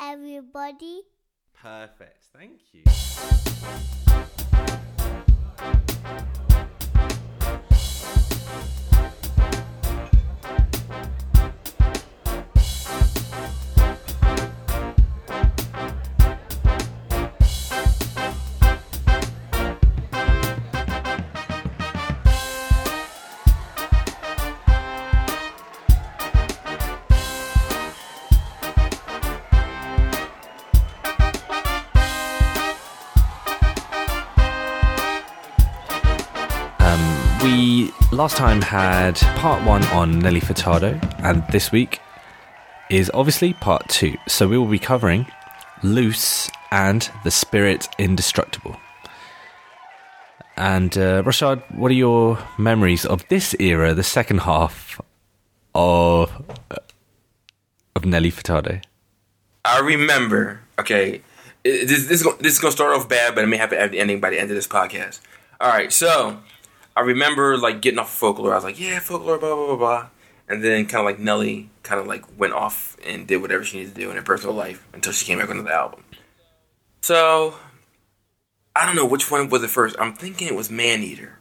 Everybody. Perfect. Thank you. Last time had part one on Nelly Furtado, and this week is obviously part two. So we will be covering Loose and The Spirit Indestructible. And uh, Rochard, what are your memories of this era, the second half of of Nelly Furtado? I remember. Okay, this this this is gonna start off bad, but I may have to the ending by the end of this podcast. All right, so I remember like getting off folklore. I was like, yeah, folklore, blah blah blah blah, and then kind of like Nelly kind of like went off and did whatever she needed to do in her personal life until she came back with the album. So I don't know which one was it first. I'm thinking it was Man Eater,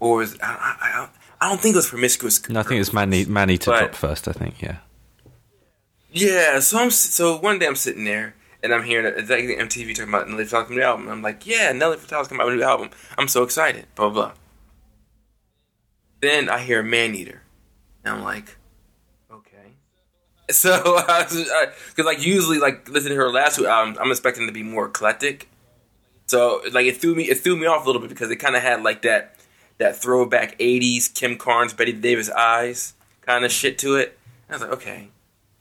or was I, I, I, I don't think it was Promiscuous. No, I think it's Manny Manny to But- drop first. I think, yeah. Yeah, so I'm so one day I'm sitting there and I'm hearing exactly MTV talking about Nelly Furtado's new album. I'm like, yeah, Nelly Furtado's coming out with a new album. I'm so excited. Blah blah blah. Then I hear Man Eater, and I'm like, okay. So because like usually like listening to her last two albums, I'm expecting to be more eclectic. So like it threw me it threw me off a little bit because it kind of had like that that throwback '80s Kim Carnes, Bette Davis eyes kind of shit to it. I was like, okay,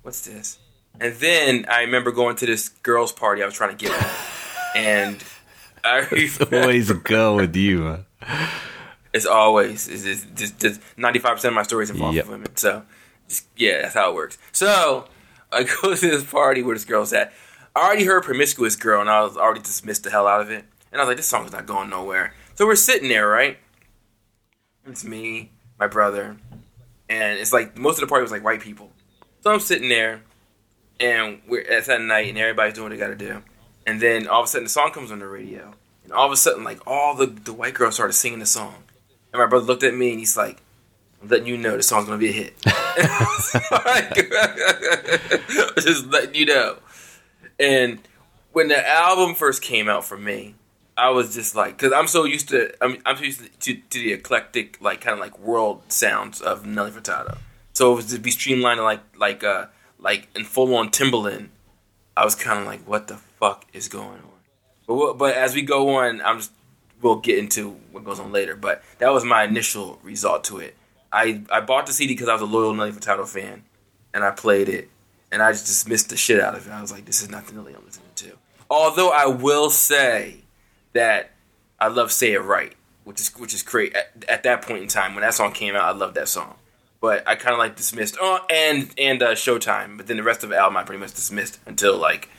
what's this? And then I remember going to this girls' party I was trying to get at, and I Always a girl with you, man. It's always it's just, just 95% of my stories involve Yep. women. So just, yeah, that's how it works. So I go to this party where this girl's at. I already heard promiscuous girl, and I was already dismissed the hell out of it. And I was like, this song's not going nowhere. So we're sitting there, right? It's me, my brother, and it's like most of the party was like white people. So I'm sitting there, and we're it's at night, and everybody's doing what they got to do. And then all of a sudden, the song comes on the radio, and all of a sudden, like all the the white girls started singing the song. And my brother looked at me, and he's like, "I'm letting you know the song's gonna be a hit." Just letting you know. And when the album first came out for me, I was just like, because I'm so used to, I'm, I'm so used to, to, the eclectic, like kind of like world sounds of Nelly Furtado. So it was to be streamlined like like uh like in full on Timbaland. I was kind of like, what the fuck is going on? But but as we go on, I'm just we'll get into what goes on later. But that was my initial result to it. I I bought the CD because I was a loyal Nelly Furtado fan, and I played it, and I just dismissed the shit out of it. I was like, this is not the Nelly I'm listening to. Although I will say that I love "Say It Right," which is which is great. At, at that point in time when that song came out, I loved that song. But I kind of like dismissed. Oh, and and uh, Showtime. But then the rest of the album I pretty much dismissed until like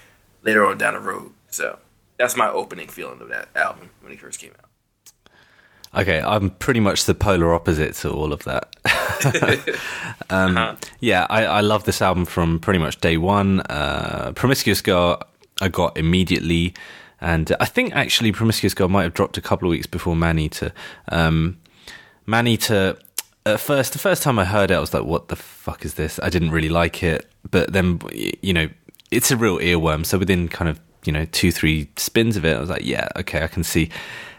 later on down the road. So that's my opening feeling of that album when it first came out. Okay, I'm pretty much the polar opposite to all of that. um, Yeah, I, I love this album from pretty much day one. Uh, Promiscuous Girl, I got immediately. And I think actually Promiscuous Girl might have dropped a couple of weeks before Maneater. Um, Maneater, at first, the first time I heard it, I was like, what the fuck is this? I didn't really like it. But then, you know, it's a real earworm. So within kind of, you know, two, three spins of it, I was like, yeah, okay, I can see.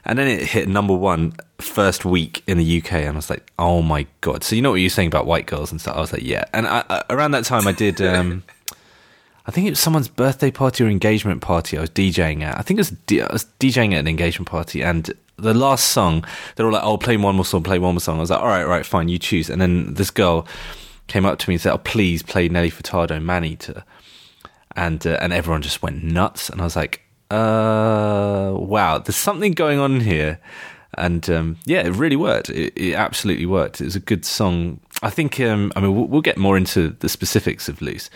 And then it hit number one first week in the UK, and I was like, "Oh my god!" So you know what you're saying about white girls and stuff. I was like, "Yeah." And I, I, around that time, I did. Um, I think it was someone's birthday party or engagement party. I was DJing at. I think it was, D- I was DJing at an engagement party, and the last song, they were like, "Oh, play one more song, play one more song." I was like, "All right, all right, fine, you choose." And then this girl came up to me and said, "Oh, please play Nelly Furtado, Maneater," and uh, and everyone just went nuts. And I was like, "Uh, wow, there's something going on here." And um, yeah, it really worked. It, it absolutely worked. It was a good song. I think. Um, I mean, we'll, we'll get more into the specifics of Loose.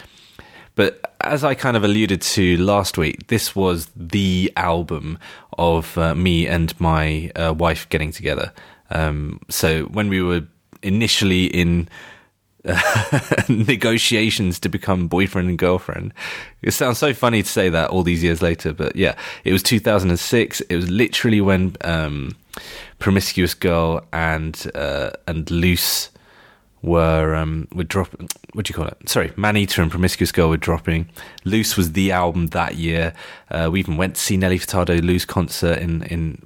But as I kind of alluded to last week, this was the album of uh, me and my uh, wife getting together. Um, so when we were initially in negotiations to become boyfriend and girlfriend. It sounds so funny to say that all these years later, but yeah, it was 2006. It was literally when um, Promiscuous Girl and uh, and Loose were um, were dropping. What do you call it? Sorry, Maneater and Promiscuous Girl were dropping. Loose was the album that year. Uh, we even went to see Nelly Furtado Loose concert in in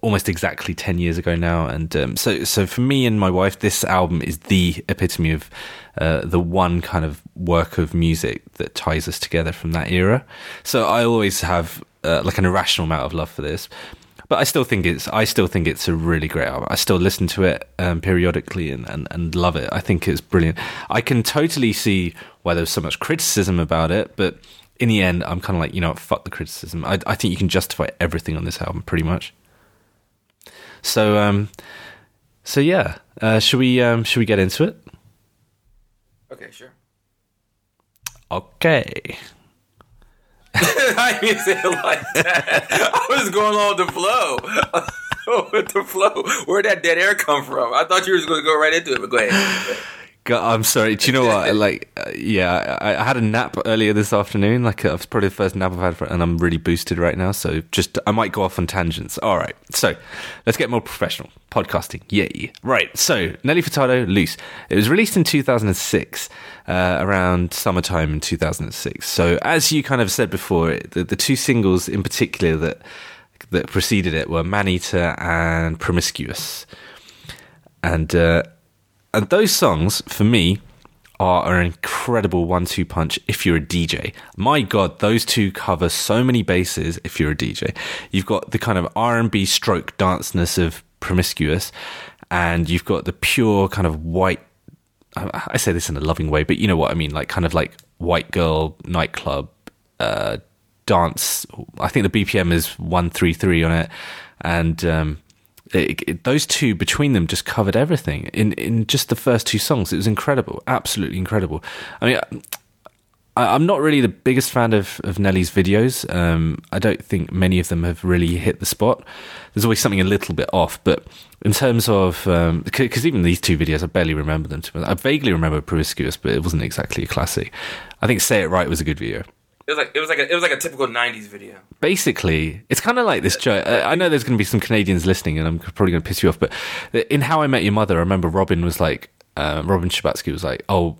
almost exactly ten years ago now. And um, so so for me and my wife, this album is the epitome of uh, the one kind of work of music that ties us together from that era. So I always have uh, like an irrational amount of love for this but I still think it's I still think it's a really great album. I still listen to it um, periodically and, and, and love it. I think it's brilliant. I can totally see why there's so much criticism about it, but in the end, I'm kind of like you know fuck the criticism. I, I think you can justify everything on this album pretty much. So um, so yeah, uh, should we um, should we get into it? Okay, sure. Okay. I didn't say it like that. I was going on with the flow. with the flow. Where'd that dead air come from? I thought you were going to go right into it, but go ahead. God, I'm sorry. Do you know what? Like, uh, yeah, I, I, had a nap earlier this afternoon. Like, it was probably the first nap I've had, for, and I'm really boosted right now. So, just I might go off on tangents. All right. So, let's get more professional podcasting. Yay! Right. So, Nelly Furtado, Loose. It was released in 2006, uh, around summertime in 2006. So, as you kind of said before, the, the two singles in particular that that preceded it were Maneater and Promiscuous, and. And those songs, for me, are an incredible one-two punch if you're a DJ. My God, those two cover so many bases. If you're a DJ, you've got the kind of R&B stroke danceness of Promiscuous, and you've got the pure kind of white. I say this in a loving way, but you know what I mean, like kind of like white girl nightclub uh, dance. I think the BPM is one three three on it, and um, it, it, those two between them just covered everything in in just the first two songs. It was incredible, absolutely incredible. I mean. I, am not really the biggest fan of, of Nelly's videos. Um, I don't think many of them have really hit the spot. There's always something a little bit off, but in terms of because um, even these two videos, I barely remember them. I vaguely remember Promiscuous, but it wasn't exactly a classic. I think Say It Right was a good video. It was like it was like a, it was like a typical '90s video. Basically, it's kind of like this joke. I know there's going to be some Canadians listening, and I'm probably going to piss you off. But in How I Met Your Mother, I remember Robin was like, uh, Robin Scherbatsky was like, "Oh,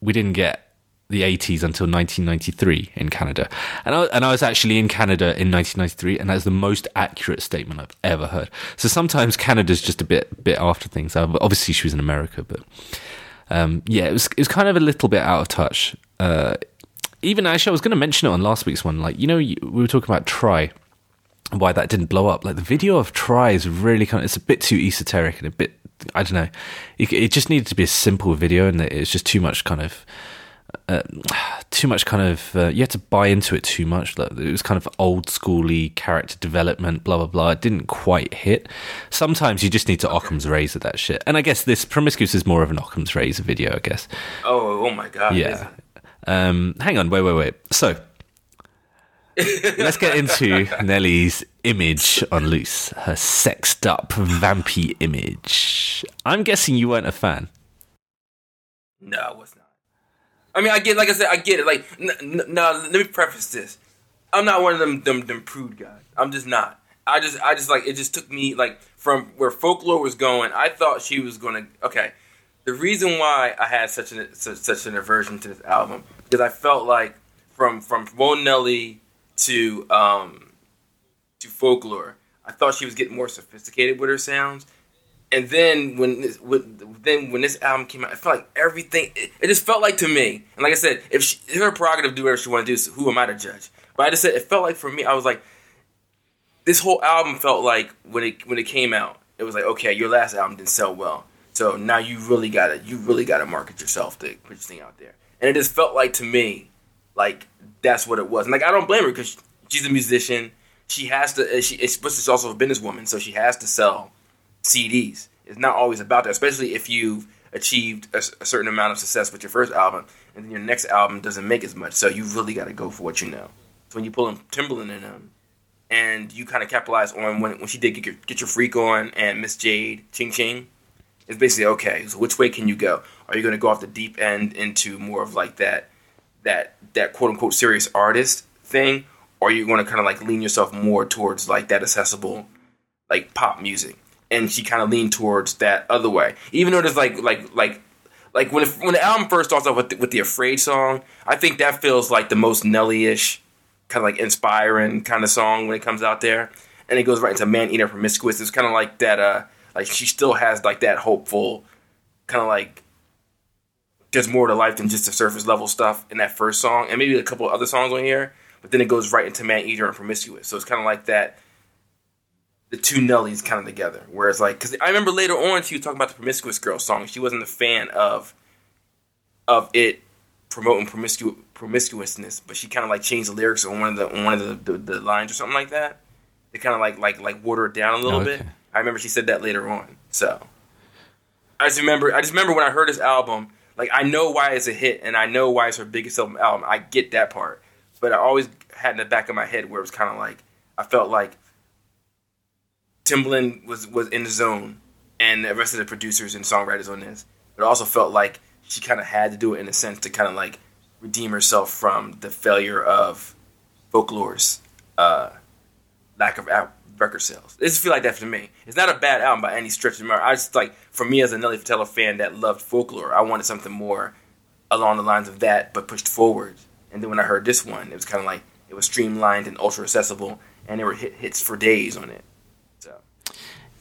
we didn't get the 80s until 1993 in Canada," and I, and I was actually in Canada in 1993, and that's the most accurate statement I've ever heard. So sometimes Canada's just a bit bit after things. Obviously, she was in America, but um, yeah, it was it was kind of a little bit out of touch. Uh, even actually, I was going to mention it on last week's one. Like, you know, we were talking about Try and why that didn't blow up. Like, the video of Try is really kind of, it's a bit too esoteric and a bit, I don't know. It, it just needed to be a simple video and it's just too much kind of, uh, too much kind of, uh, you had to buy into it too much. Like, it was kind of old schooly character development, blah, blah, blah. It didn't quite hit. Sometimes you just need to Occam's razor that shit. And I guess this Promiscuous is more of an Occam's razor video, I guess. Oh, oh my God. Yeah. Um, hang on, wait, wait, wait. So let's get into Nelly's image on Loose, her sexed up, vampy image. I'm guessing you weren't a fan. No, I was not. I mean, I get, like I said, I get it. Like, no, let me preface this. I'm not one of them, them, them prude guys. I'm just not. I just, I just like it. Just took me like from where folklore was going. I thought she was gonna. Okay, the reason why I had such an such, such an aversion to this album is I felt like from from Whoa Nelly to um to folklore, I thought she was getting more sophisticated with her sounds. And then when this, with, then when this album came out, I felt like everything. It, it, just felt like to me, and like I said, if she, her prerogative do whatever she want to do, so who am I to judge? But I just said it felt like for me, I was like, this whole album felt like when it when it came out, it was like, okay, your last album didn't sell well. So now you really gotta you really gotta market yourself to put your thing out there. And it just felt like to me, like that's what it was. And like I don't blame her because she's a musician. She has to. She, but she's also a businesswoman, so she has to sell CDs. It's not always about that, especially if you've achieved a, a certain amount of success with your first album, and then your next album doesn't make as much. So you really got to go for what you know. So when you pull in Timbaland in them, and you kind of capitalize on when, when she did get your, get your freak on and Miss Jade Ching Ching, It's basically okay. So which way can you go? Are you going to go off the deep end into more of like that that that quote unquote serious artist thing, or are you going to kind of like lean yourself more towards like that accessible like pop music? And she kind of leaned towards that other way, even though there's like like like like when it, when the album first starts off with the, with the "Afraid" song, I think that feels like the most Nelly-ish, kind of like inspiring kind of song when it comes out there, and it goes right into "Man Eater Promiscuous." It's kind of like that. Uh, like she still has like that hopeful, kind of like there's more to life than just the surface level stuff in that first song, and maybe a couple of other songs on here. But then it goes right into "Man Eater" and "Promiscuous," so it's kind of like that the two Nellies kind of together. Whereas like, because I remember later on she was talking about the Promiscuous Girl song. She wasn't a fan of of it promoting promiscu- promiscuousness, but she kind of like changed the lyrics on one of the on one of the, the, the lines or something like that. They kind of like like like water it down a little okay. bit. I remember she said that later on. So I just remember I just remember when I heard this album, like I know why it's a hit and I know why it's her biggest album. I get that part, but I always had in the back of my head where it was kind of like I felt like Timbaland was was in the zone, and the rest of the producers and songwriters on this. But also felt like she kind of had to do it in a sense to kind of like redeem herself from the failure of Folklore's uh, lack of record sales. It just feel like that for me. It's not a bad album by any stretch of the I just like for me as a Nelly Furtado fan that loved Folklore, I wanted something more along the lines of that, but pushed forward. And then when I heard this one, it was kind of like it was streamlined and ultra accessible, and there were hit, hits for days on it.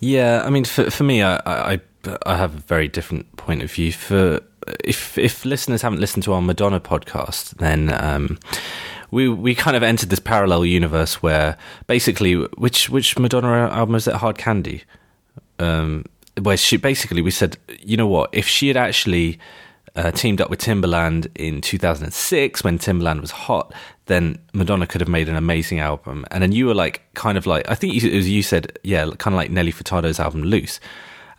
Yeah, I mean, for for me, I, I I have a very different point of view. For if if listeners haven't listened to our Madonna podcast, then um, we we kind of entered this parallel universe where basically, which which Madonna album is it? Hard Candy, um, where she basically we said, you know what, if she had actually uh, teamed up with Timbaland in 2006 when Timbaland was hot, then Madonna could have made an amazing album. And then you were like, kind of like, I think you, was you said, yeah, kind of like Nelly Furtado's album Loose.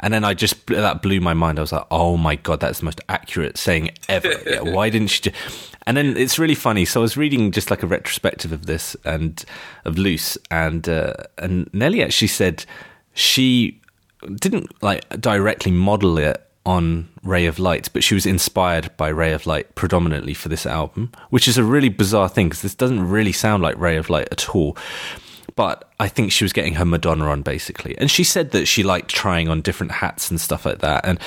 And then I just, that blew my mind. I was like, oh my God, that's the most accurate saying ever. yeah, why didn't she just, and then it's really funny. So I was reading just like a retrospective of this and of Loose and, uh, and Nelly actually said she didn't like directly model it on Ray of Light, but she was inspired by Ray of Light predominantly for this album, which is a really bizarre thing because this doesn't really sound like Ray of Light at all. But I think she was getting her Madonna on basically. And she said that she liked trying on different hats and stuff like that. And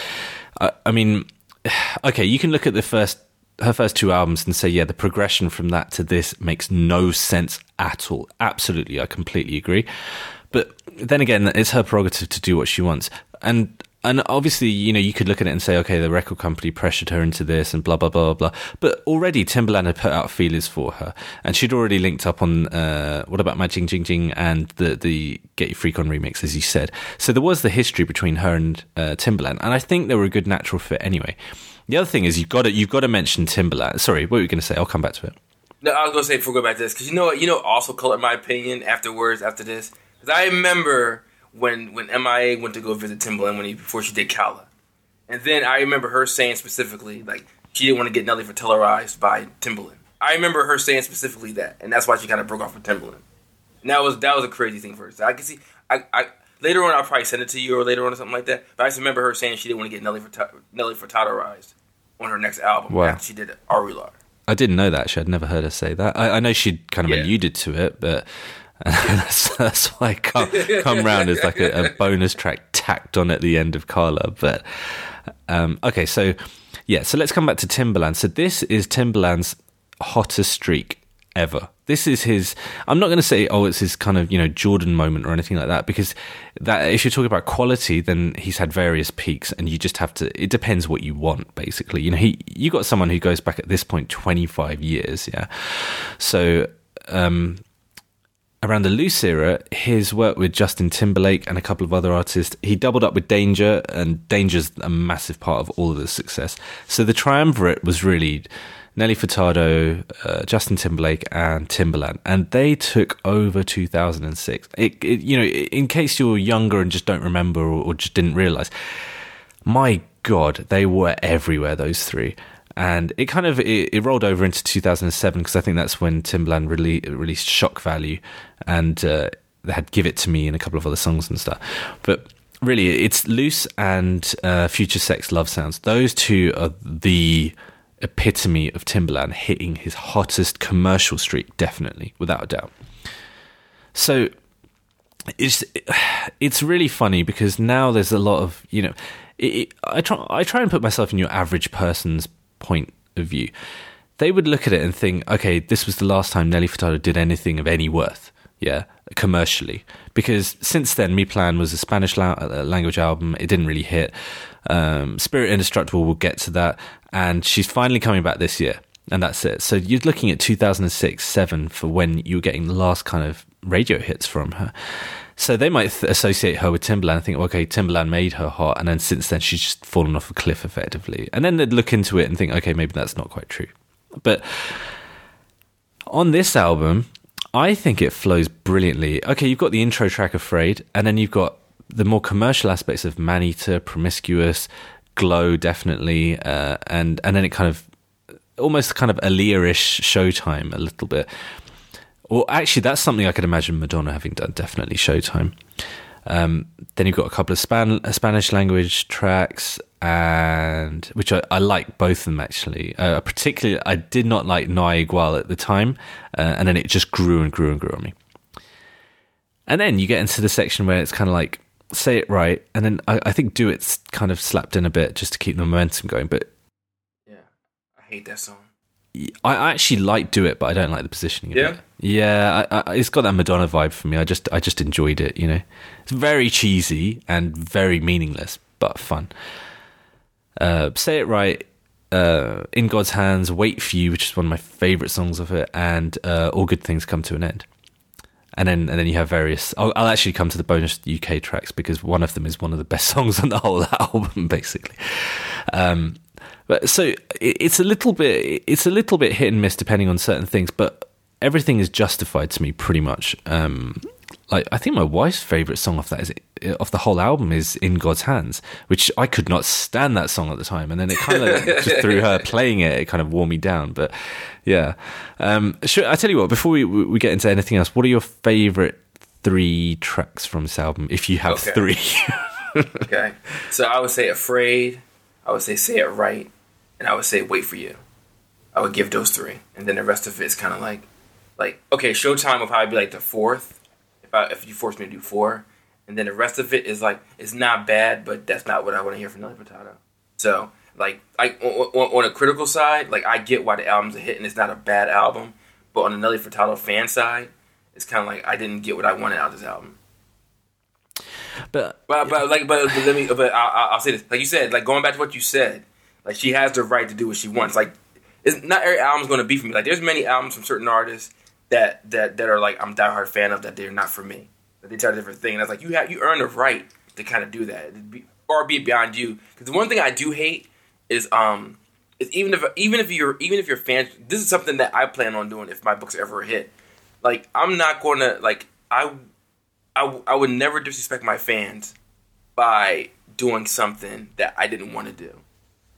uh, I mean, okay, you can look at the first her first two albums and say, yeah, the progression from that to this makes no sense at all. Absolutely, I completely agree. But then again, it's her prerogative to do what she wants. And and obviously, you know, you could look at it and say, okay, the record company pressured her into this and blah, blah, blah, blah. But already Timbaland had put out feelers for her and she'd already linked up on, uh, what about my Jing Jing Jing and the, the Get Your Freak On remix, as you said. So there was the history between her and, uh, Timbaland. And I think they were a good natural fit anyway. The other thing is you've got to, you've got to mention Timbaland. Sorry, what were you going to say? I'll come back to it. No, I was going to say before we go back to this, because you know what, you know, also colored my opinion afterwards, after this. Because I remember when when MIA went to go visit Timbaland when he before she did Kala, and then I remember her saying specifically like she didn't want to get Nelly Furtadoized by Timbaland. I remember her saying specifically that, and that's why she kind of broke off with Timbaland. And that was that was a crazy thing for her. So I can see. I, I later on I'll probably send it to you or later on or something like that. But I just remember her saying she didn't want to get Nelly Furtado, Nelly Furtadoized on her next album wow. after she did Arular. I didn't know that. Actually, I'd never heard her say that. I, I know she'd kind of yeah. alluded to it, but that's, that's why I come, come round as like a, a, bonus track tacked on at the end of Kala. But um, okay, so yeah, so let's come back to Timbaland. So this is Timbaland's hottest streak ever. This is his. I'm not going to say, oh, it's his kind of you know Jordan moment or anything like that, because that if you're talking about quality, then he's had various peaks, and you just have to. It depends what you want, basically. You know, he you got someone who goes back at this point 25 years, yeah. So um, around the loose era, his work with Justin Timberlake and a couple of other artists, he doubled up with Danja, and Danja's a massive part of all of the success. So the triumvirate was really Nelly Furtado, uh, Justin Timberlake, and Timbaland, and they took over 2006. It, it, you know, in case you're younger and just don't remember or, or just didn't realize, my God, they were everywhere. Those three and it kind of it, it rolled over into 2007 because I think that's when Timbaland really released Shock Value, and uh, they had Give It to Me and a couple of other songs and stuff. But really, it's Loose and uh, Future Sex Love Sounds. Those two are the epitome of Timbaland hitting his hottest commercial streak, definitely, without a doubt. So it's it's really funny because now there's a lot of you know, it, I try I try and put myself in your average person's point of view. They would look at it and think, okay, this was the last time Nelly Furtado did anything of any worth, yeah, commercially. Because since then, Mi Plan was a Spanish language album. It didn't really hit. Um, Spirit Indestructible, we'll get to that. And she's finally coming back this year and that's it. So you're looking at 2006, seven for when you were getting the last kind of radio hits from her. So they might th- associate her with Timbaland and think, okay, Timbaland made her hot, and then since then she's just fallen off a cliff effectively. And then they'd look into it and think, okay, maybe that's not quite true. But on this album, I think it flows brilliantly. Okay, you've got the intro track Afraid, and then you've got the more commercial aspects of Maneater, Promiscuous, Glow, definitely, uh, and and then it kind of almost kind of Aaliyah-ish Showtime a little bit. Well, actually, that's something I could imagine Madonna having done. Definitely Showtime. Um, then you've got a couple of Span- Spanish language tracks, and which I, I like both of them actually. Uh, particularly, I did not like No Igual at the time, uh, and then it just grew and grew and grew on me. And then you get into the section where it's kind of like say it right, and then I, I think do it's kind of slapped in a bit just to keep the momentum going. But yeah, I hate that song. I actually like Do It, but I don't like the positioning. Yeah, it. yeah, I, I, it's got that Madonna vibe for me. I just, I just enjoyed it. You know, it's very cheesy and very meaningless, but fun. Uh, Say It Right, uh, In God's Hands, Wait for You, which is one of my favorite songs of it, and uh, All Good Things Come to an End. And then, and then you have various. I'll, I'll actually come to the bonus UK tracks because one of them is one of the best songs on the whole album, basically. Um, but so it's a little bit it's a little bit hit and miss depending on certain things, but everything is justified to me pretty much. Um, like I think my wife's favorite song off that is off the whole album is "In God's Hands," which I could not stand that song at the time, and then it kind of just through her playing it, it kind of wore me down. But yeah, um, sure, I tell you what. Before we we get into anything else, what are your favorite three tracks from this album, if you have okay. three? okay, so I would say "Afraid." I would say "Say It Right." and I would say wait for you. I would give those three, and then the rest of it is kind of like, like okay, Showtime will probably be like the fourth, if if you force me to do four, and then the rest of it is like it's not bad, but that's not what I want to hear from Nelly Furtado. So like, I on, on, a critical side, like I get why the album's a hit and it's not a bad album, but on the Nelly Furtado fan side, it's kind of like I didn't get what I wanted out of this album. But but, but like but, but let me but I, I'll say this like you said like going back to what you said like she has the right to do what she wants. Like it's not every album's going to be for me. Like there's many albums from certain artists that that that are like I'm diehard fan of that they're not for me. That they try a different thing. And I was like, you have you earn the right to kind of do that, be, or be beyond you. Because the one thing I do hate is um is even if even if you're even if you're fans, this is something that I plan on doing if my books ever hit. Like I'm not going to like I, I I would never disrespect my fans by doing something that I didn't want to do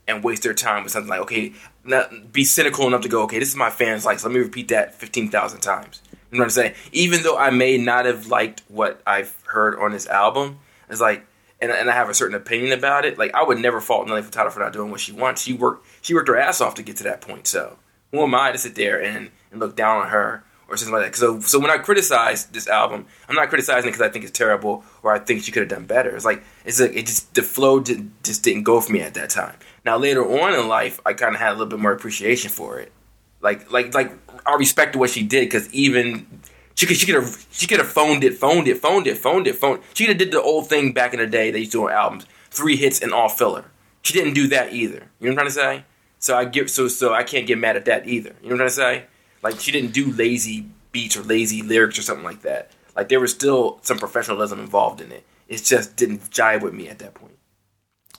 and waste their time with something like, okay, not, be cynical enough to go, okay, this is my fans like, so let me repeat that 15,000 times. You know what I'm saying? Even though I may not have liked what I've heard on this album, it's like, and, and I have a certain opinion about it, like, I would never fault Nelly Furtado for not doing what she wants. She worked, she worked her ass off to get to that point, so who am I to sit there and, and look down on her or something like that. So, so when I criticize this album, I'm not criticizing it because I think it's terrible or I think she could have done better. It's like it's like it just the flow did, just didn't go for me at that time. Now later on in life, I kind of had a little bit more appreciation for it. Like like like I respected what she did because even she could she could have she could have phoned it, phoned it, phoned it, phoned it, phoned. She could have did the old thing back in the day they used to do on albums, three hits and all filler. She didn't do that either. You know what I'm trying to say? So I give so so I can't get mad at that either. You know what I'm trying to say? Like she didn't do lazy beats or lazy lyrics or something like that. Like there was still some professionalism involved in it. It just didn't jive with me at that point.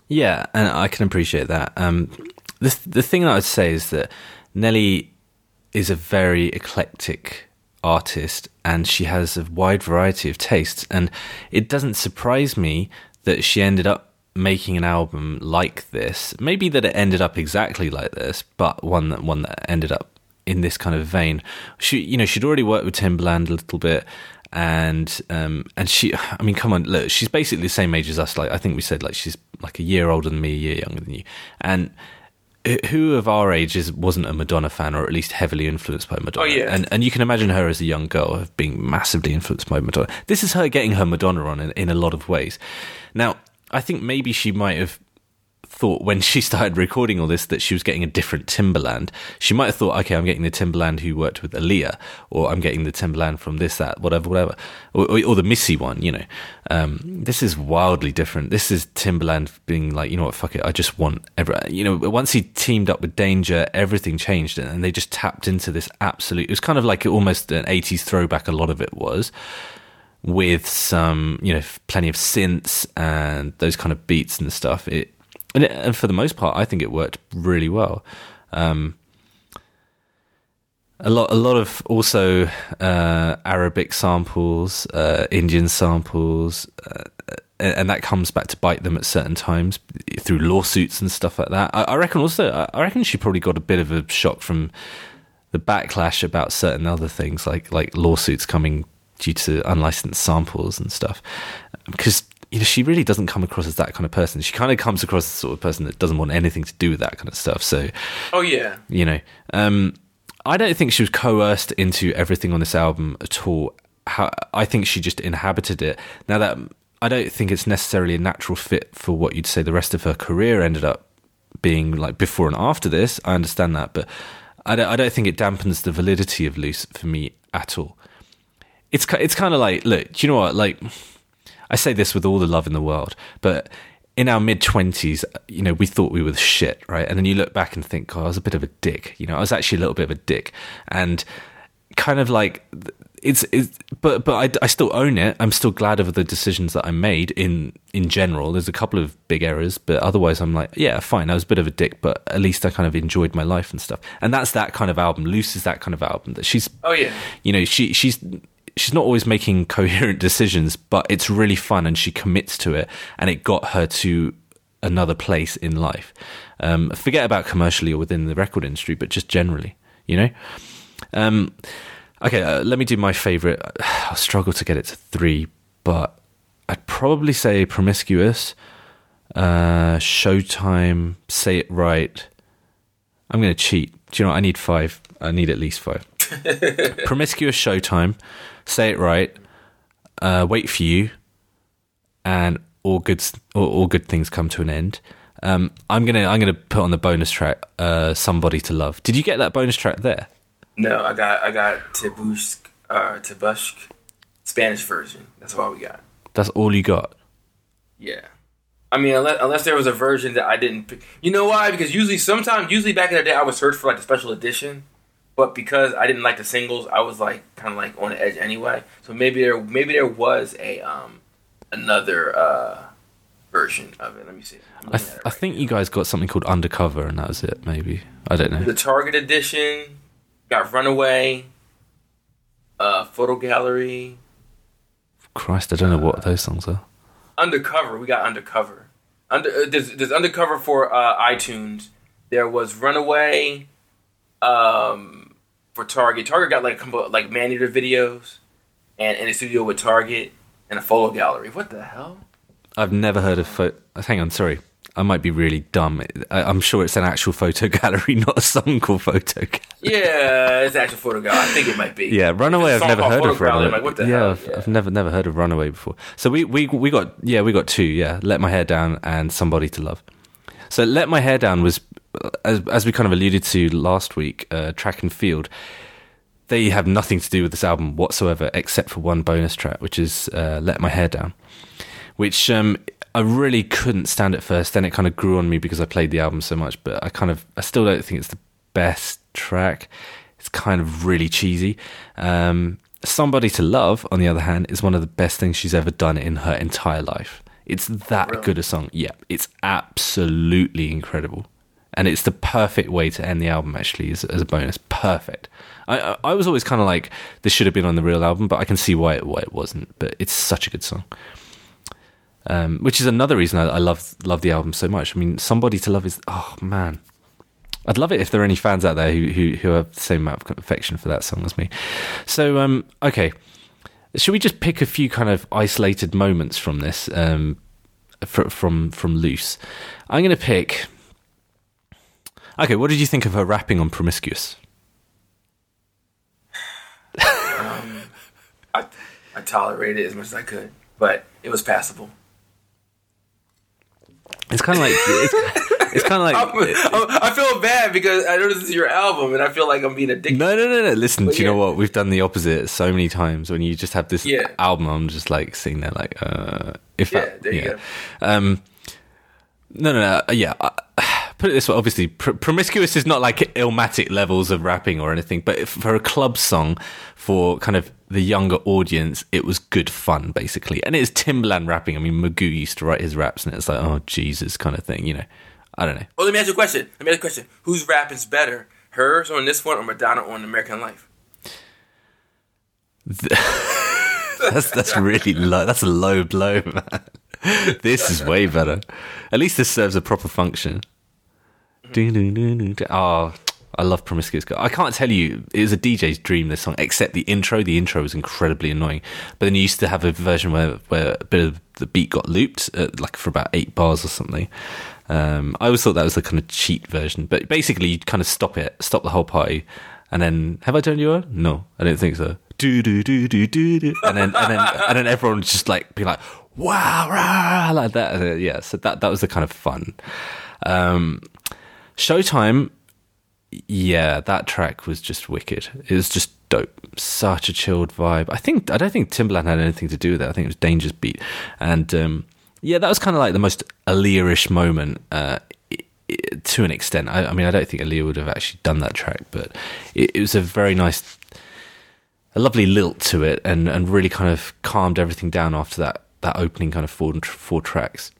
Yeah, and I can appreciate that. Um, the the thing that I'd say is that Nelly is a very eclectic artist, and she has a wide variety of tastes. And it doesn't surprise me that she ended up making an album like this. Maybe that it ended up exactly like this, but one that one that ended up in this kind of vein. She, you know, she'd already worked with Timbaland a little bit, and um, and she, I mean, come on, look, she's basically the same age as us. Like I think we said, like she's like a year older than me, a year younger than you, and who of our ages wasn't a Madonna fan, or at least heavily influenced by Madonna? Oh, yeah. and and you can imagine her as a young girl of being massively influenced by Madonna. This is her getting her Madonna on in, in a lot of ways. Now, I think maybe she might have thought when she started recording all this that she was getting a different Timberland. She might have thought, okay, I'm getting the Timberland who worked with Aaliyah, or I'm getting the Timberland from this, that, whatever, whatever, or, or, or the Missy one. You know, um, this is wildly different. This is Timberland being like, you know what, fuck it, I just want every. You know, once he teamed up with Danja, everything changed, and they just tapped into this absolute. It was kind of like almost an '80s throwback. A lot of it was with some, you know, plenty of synths and those kind of beats and stuff. It and, it, and for the most part, I think it worked really well. Um, a lot, a lot of also uh, Arabic samples, uh, Indian samples, uh, and that comes back to bite them at certain times through lawsuits and stuff like that. I, I reckon also, I reckon she probably got a bit of a shock from the backlash about certain other things, like like lawsuits coming due to unlicensed samples and stuff, because you know, she really doesn't come across as that kind of person. She kind of comes across as the sort of person that doesn't want anything to do with that kind of stuff. So, oh yeah, you know, um, I don't think she was coerced into everything on this album at all. How, I think she just inhabited it. Now that I don't think it's necessarily a natural fit for what you'd say the rest of her career ended up being like before and after this. I understand that, but I don't, I don't think it dampens the validity of Loose for me at all. It's it's kind of like, look, do you know what? Like, I say this with all the love in the world, but in our mid twenties, you know, we thought we were the shit, right? And then you look back and think, "Oh, I was a bit of a dick." You know, I was actually a little bit of a dick, and kind of like it's, it's but but I, I still own it. I'm still glad of the decisions that I made in in general. There's a couple of big errors, but otherwise, I'm like, yeah, fine. I was a bit of a dick, but at least I kind of enjoyed my life and stuff. And that's that kind of album. Loose is that kind of album that she's. Oh yeah. You know, she she's she's not always making coherent decisions, but it's really fun and she commits to it, and it got her to another place in life. Um, forget about commercially or within the record industry, but just generally, you know. Um, okay, uh, let me do my favorite. I'll struggle to get it to three, but I'd probably say promiscuous, uh, Showtime, say it right. I'm going to cheat. Do you know what? I need five. I need at least five. promiscuous Showtime, say it right, uh, wait for you, and all good all, all, good things come to an end. Um, I'm gonna I'm gonna put on the bonus track uh, "Somebody to Love." Did you get that bonus track there? No, I got I got Te Busqué, uh, Te Busqué, Spanish version. That's all we got. That's all you got. Yeah. I mean, unless, unless there was a version that I didn't pick. You know why? Because usually, sometimes, usually back in the day, I would search for like the special edition but because I didn't like the singles, I was like kind of like on the edge anyway. So maybe there maybe there was a um another uh version of it. Let me see. I, th- right I think now. you guys got something called Undercover, and that was it. Maybe I don't know. The Target edition got Runaway, uh, Photo Gallery. Christ, I don't know uh, what those songs are. Undercover, we got Undercover. Under uh, there's, there's Undercover for uh, iTunes. There was Runaway. Um, for Target. Target got like a couple like man eater videos, and in a studio with Target and a photo gallery. What the hell? I've never heard of. Pho- uh, hang on, sorry. I might be really dumb. I, am sure it's an actual photo gallery, not a song called Photo Gallery. Yeah, it's actual photo gallery. I think it might be. Yeah, Runaway. I've never heard of Runaway. Like, yeah, I've, yeah, I've, never never heard of Runaway before. So we, we we got yeah we got two yeah. Let my hair down and Somebody to Love. So Let My Hair Down was, as, as we kind of alluded to last week, uh, track and field. They have nothing to do with this album whatsoever, except for one bonus track, which is uh, Let My Hair Down, which um, I really couldn't stand at first. Then it kind of grew on me because I played the album so much, but I kind of, I still don't think it's the best track. It's kind of really cheesy. Um, Somebody to Love, on the other hand, is one of the best things she's ever done in her entire life. It's that really? good a song. Yeah, it's absolutely incredible. And it's the perfect way to end the album, actually, as, as a bonus. Perfect. I, I, was always kind of like, this should have been on the real album, but I can see why it, why it wasn't. But it's such a good song. Um, which is another reason I, I, love love the album so much. I mean, somebody to love is oh man, I'd love it if there are any fans out there who who, who have the same amount of affection for that song as me. So um, okay, should we just pick a few kind of isolated moments from this um, fr- from from Loose? I'm going to pick. Okay, what did you think of her rapping on Promiscuous? um, I, I tolerated it as much as I could, but it was passable. It's kind of like it's, it's kind of like I'm, i feel bad because I know this is your album, and I feel like I'm being addicted. No, no, no, no. Listen, but do you yeah. know what? We've done the opposite so many times. When you just have this yeah. album, I'm just like sitting there, like, uh, if yeah, that, there yeah. you go. Um, no, no, no. Yeah. Put it this way, obviously, pr- promiscuous is not like Illmatic levels of rapping or anything, but for a club song, for kind of the younger audience, it was good fun, basically. And it's Timbaland rapping. I mean, Magoo used to write his raps, and it's like, oh, Jesus, kind of thing, you know. I don't know. Well, let me ask you a question. Let me ask you a question. Whose rap is better, hers on this one or Madonna on American Life? that's that's really low. That's a low blow, man. This is way better. At least this serves a proper function. Oh, I love Promiscuous Girl. I can't tell you, it was a DJ's dream, this song, except the intro. The intro was incredibly annoying. But then you used to have a version where, where a bit of the beat got looped, uh, like for about eight bars or something. Um, I always thought that was the kind of cheat version. But basically, you'd kind of stop it, stop the whole party, and then, have I turned you on? No, I don't think so. Do, do, do, do, do, do. And then, and then, and then everyone just like be like, wow, rah, like that. And, uh, yeah, so that, that was the kind of fun. Um, Showtime, yeah, that track was just wicked. It was just dope. Such a chilled vibe. I think I don't think Timbaland had anything to do with it. I think it was Danja's beat, and um, yeah, that was kind of like the most Aaliyah-ish moment. Uh, to an extent, I, I, mean, I don't think Aaliyah would have actually done that track, but it, it was a very nice, a lovely lilt to it, and, and really kind of calmed everything down after that that opening kind of four four tracks.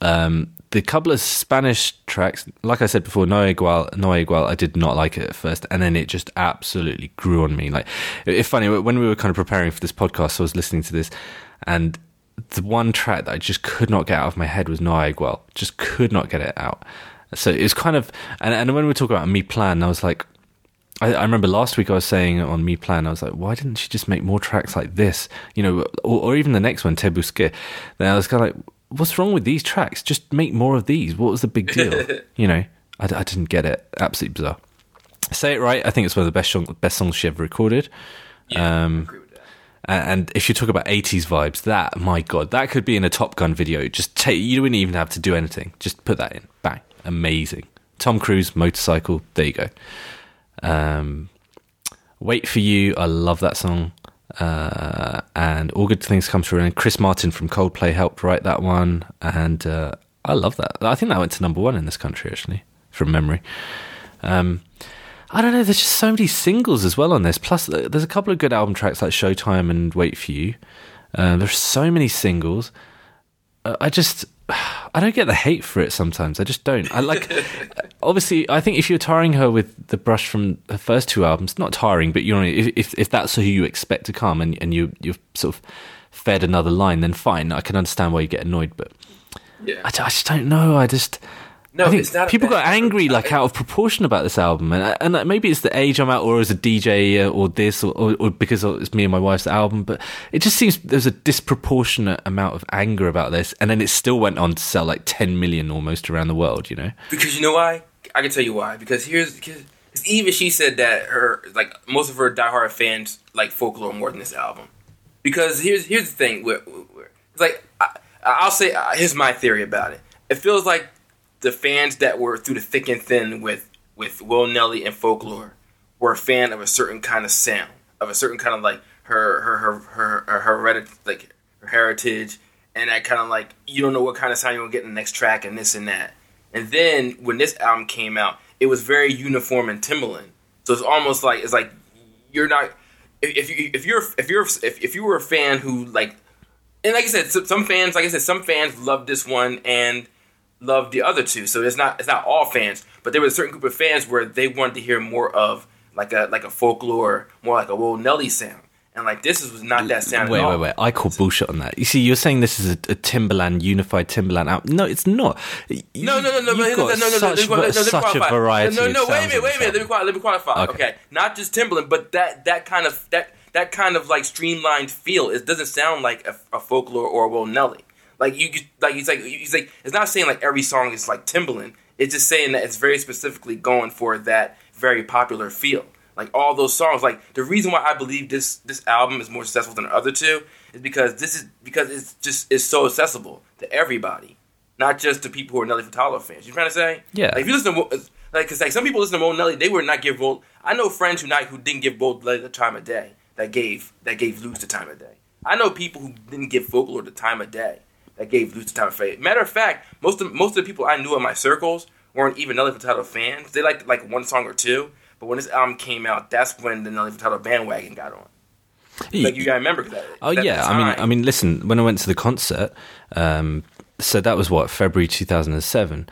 Um, the couple of Spanish tracks, like I said before, No Igual, No Igual, I did not like it at first, and then it just absolutely grew on me. Like, it's funny when we were kind of preparing for this podcast, I was listening to this, and the one track that I just could not get out of my head was No Igual, just could not get it out. So it was kind of, and, and when we talking about Mi Plan, I was like, I, I, remember last week I was saying on Mi Plan, I was like, why didn't she just make more tracks like this? You know, or, or even the next one, Te Busqué. Then I was kind of like, what's wrong with these tracks? Just make more of these. What was the big deal? you know, I, I, didn't get it. Absolutely bizarre. Say it right. I think it's one of the best best songs she ever recorded. Yeah, um, and if you talk about 80s vibes, that my god, that could be in a Top Gun video. Just take you wouldn't even have to do anything. Just put that in. Bang. Amazing. Tom Cruise motorcycle. There you go. Um, Wait for you. I love that song. Uh, and all good things come through. And Chris Martin from Coldplay helped write that one, and uh, I love that. I think that went to number one in this country actually, from memory. Um, I don't know. There's just so many singles as well on this. Plus, uh, there's a couple of good album tracks like Showtime and Wait for You. Uh, there's so many singles. Uh, I just I don't get the hate for it sometimes. I just don't. I like obviously I think if you're tiring her with the brush from her first two albums, not tiring, but you know if if, if that's who you expect to come and and you you've sort of fed another line, then fine. I can understand why you get annoyed, but yeah. I, I just don't know. I just no, it's not. People got angry, like out of proportion, about this album, and and maybe it's the age I'm at, or as a DJ, uh, or this, or, or, or, because it's me and my wife's album. But it just seems there's a disproportionate amount of anger about this, and then it still went on to sell like 10 million almost around the world. You know, because you know why? I can tell you why. Because here's because even she said that her like most of her diehard fans like folklore more than this album. Because here's here's the thing, it's like I, I'll say uh, here's my theory about it. It feels like the fans that were through the thick and thin with with Whoa Nelly and folklore were a fan of a certain kind of sound, of a certain kind of like her her her her her, her like her heritage, and that kind of like you don't know what kind of sound you're gonna get in the next track and this and that. And then when this album came out, it was very uniform and Timbaland. So it's almost like it's like you're not if you if you're if you're if, if you were a fan who like and like I said, some fans like I said, some fans love this one and loved the other two. So it's not it's not all fans, but there was a certain group of fans where they wanted to hear more of like a like a folklore, more like a old Nelly sound. And like this is, was not that sound. Wait, wait, wait! I call bullshit on that. You see, you're saying this is a, a Timberland unified Timberland album. No, it's not. No, no, no, no, no, no, no, no, no, no, such a variety. No, no wait a minute, wait a minute. Let me qualify. Let me qualify. Okay. okay, not just Timberland, but that that kind of that that kind of like streamlined feel. It doesn't sound like a, a folklore or a Whoa Nelly. Like you, like he's like he's like it's not saying like every song is like Timbaland. It's just saying that it's very specifically going for that very popular feel. Like all those songs, like the reason why I believe this this album is more successful than the other two is because this is because it's just it's so accessible to everybody, not just to people who are Nelly Furtado fans. You trying to say? Yeah. Like if you listen to like because like some people listen to Whoa Nelly, they would not give Mo. I know friends who not who didn't give Nelly the time of day that gave that gave Lose the time of day. I know people who didn't give Folklore the time of day that gave time of day. Matter of fact, most of most of the people I knew in my circles weren't even Nelly Furtado fans. They liked like one song or two. But when this album came out, that's when the Nelly Furtado bandwagon got on. Like you gotta remember that. Oh that yeah, I mean, I mean, listen. When I went to the concert, um, so that was what February two thousand and seven.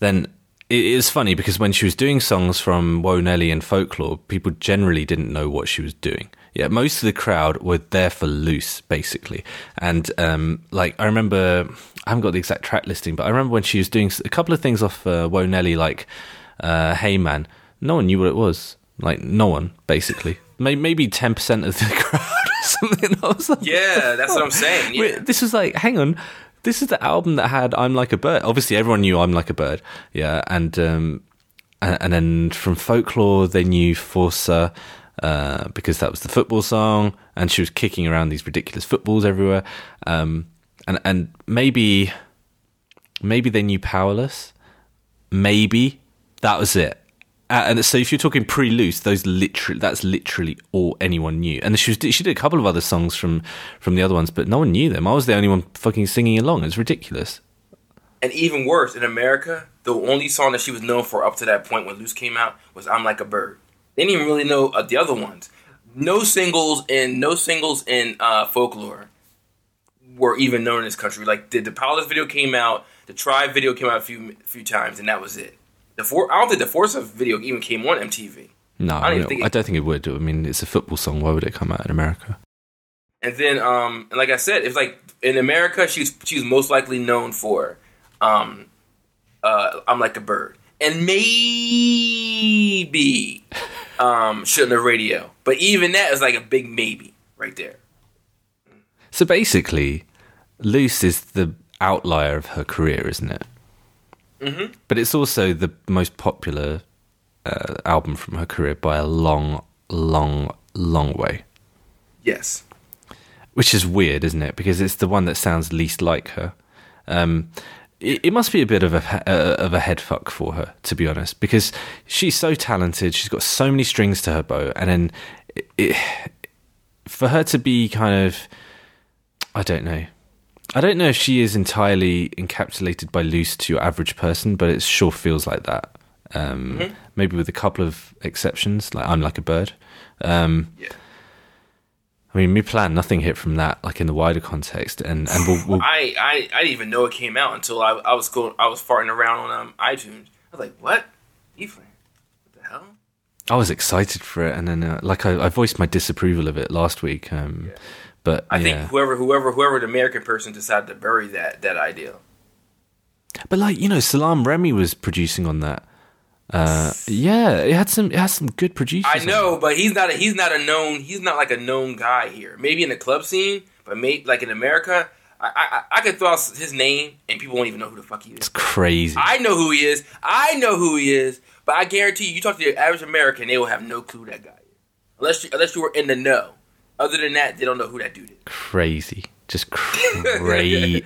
Then it is funny because when she was doing songs from Whoa Nelly and folklore, people generally didn't know what she was doing. Yeah, most of the crowd were there for loose, basically. And um, like I remember, I haven't got the exact track listing, but I remember when she was doing a couple of things off uh, Nelly, like uh, "Hey Man." no one knew what it was. Like no one, basically. Maybe ten percent of the crowd or something. I was like, yeah, that's what I'm saying. Yeah. This was like, hang on, this is the album that had "I'm Like a Bird." Obviously, everyone knew "I'm Like a Bird." Yeah, and um, and, and then from folklore, they knew Forza. Uh, because that was the football song, and she was kicking around these ridiculous footballs everywhere. Um, and and maybe, maybe they knew Powerless. Maybe that was it. Uh, and so if you're talking pre-loose, those literally that's literally all anyone knew. And she was, she did a couple of other songs from from the other ones, but no one knew them. I was the only one fucking singing along. It's ridiculous. And even worse, in America, the only song that she was known for up to that point when Loose came out was "I'm Like a Bird." They didn't even really know uh, the other ones. No singles in no singles in uh, folklore were even known in this country. Like the, the Powerless video came out, the Tribe video came out a few few times, and that was it. The for, I don't think the Forza video even came on MTV. No, I don't, I, mean, think it, I don't think it would. I mean, it's a football song. Why would it come out in America? And then, um, and like I said, it's like in America, she's she's most likely known for, um, uh, I'm like a bird, and maybe, um, shouldn't have radio. But even that is like a big maybe right there. So basically, Loose is the outlier of her career, isn't it? Mm-hmm. But it's also the most popular uh, album from her career by a long, long, long way. Yes. Which is weird, isn't it? Because it's the one that sounds least like her. Um, it, it, must be a bit of a uh, of a head fuck for her, to be honest, because she's so talented. She's got so many strings to her bow, and then it, it, for her to be kind of, I don't know, I don't know if she is entirely encapsulated by loose to your average person, but it sure feels like that. Um, mm-hmm. Maybe with a couple of exceptions, like I'm like a bird. Um, yeah. I mean, Mi Plan, nothing hit from that, like in the wider context, and and we'll, we'll I, I I didn't even know it came out until I, I was going I was farting around on um, iTunes. I was like, what? Evelyn? What the hell? I was excited for it, and then uh, like I, I, voiced my disapproval of it last week. Um, yeah. But I yeah. think whoever whoever whoever the American person decided to bury that that idea. But like you know, Salaam Remi was producing on that. Uh, yeah, it had some it has some good producers. I know, but he's not a, he's not a known he's not like a known guy here. Maybe in the club scene, but maybe like in America, I, I, I could throw out his name and people won't even know who the fuck he is. It's crazy. I know who he is. I know who he is. But I guarantee you, you talk to the average American, they will have no clue that guy is. Unless you, unless you were in the know. Other than that, they don't know who that dude is. Crazy. Just crazy.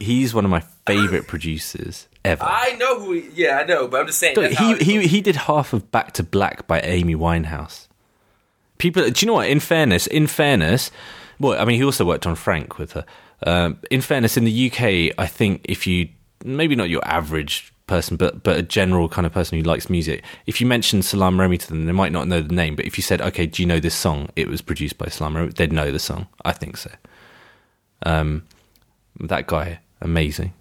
He's one of my favorite producers ever. I know who he Yeah, I know, but I'm just saying. he, he, he did half of Back to Black by Amy Winehouse. People, do you know what? In fairness, in fairness, well, I mean, he also worked on Frank with her. Um, in fairness, in the UK, I think if you maybe not your average person, but but a general kind of person who likes music. If you mentioned Salaam Remi to them, they might not know the name, but if you said, "Okay, do you know this song? It was produced by Salaam Remi," they'd know the song. I think so. Um, that guy, amazing.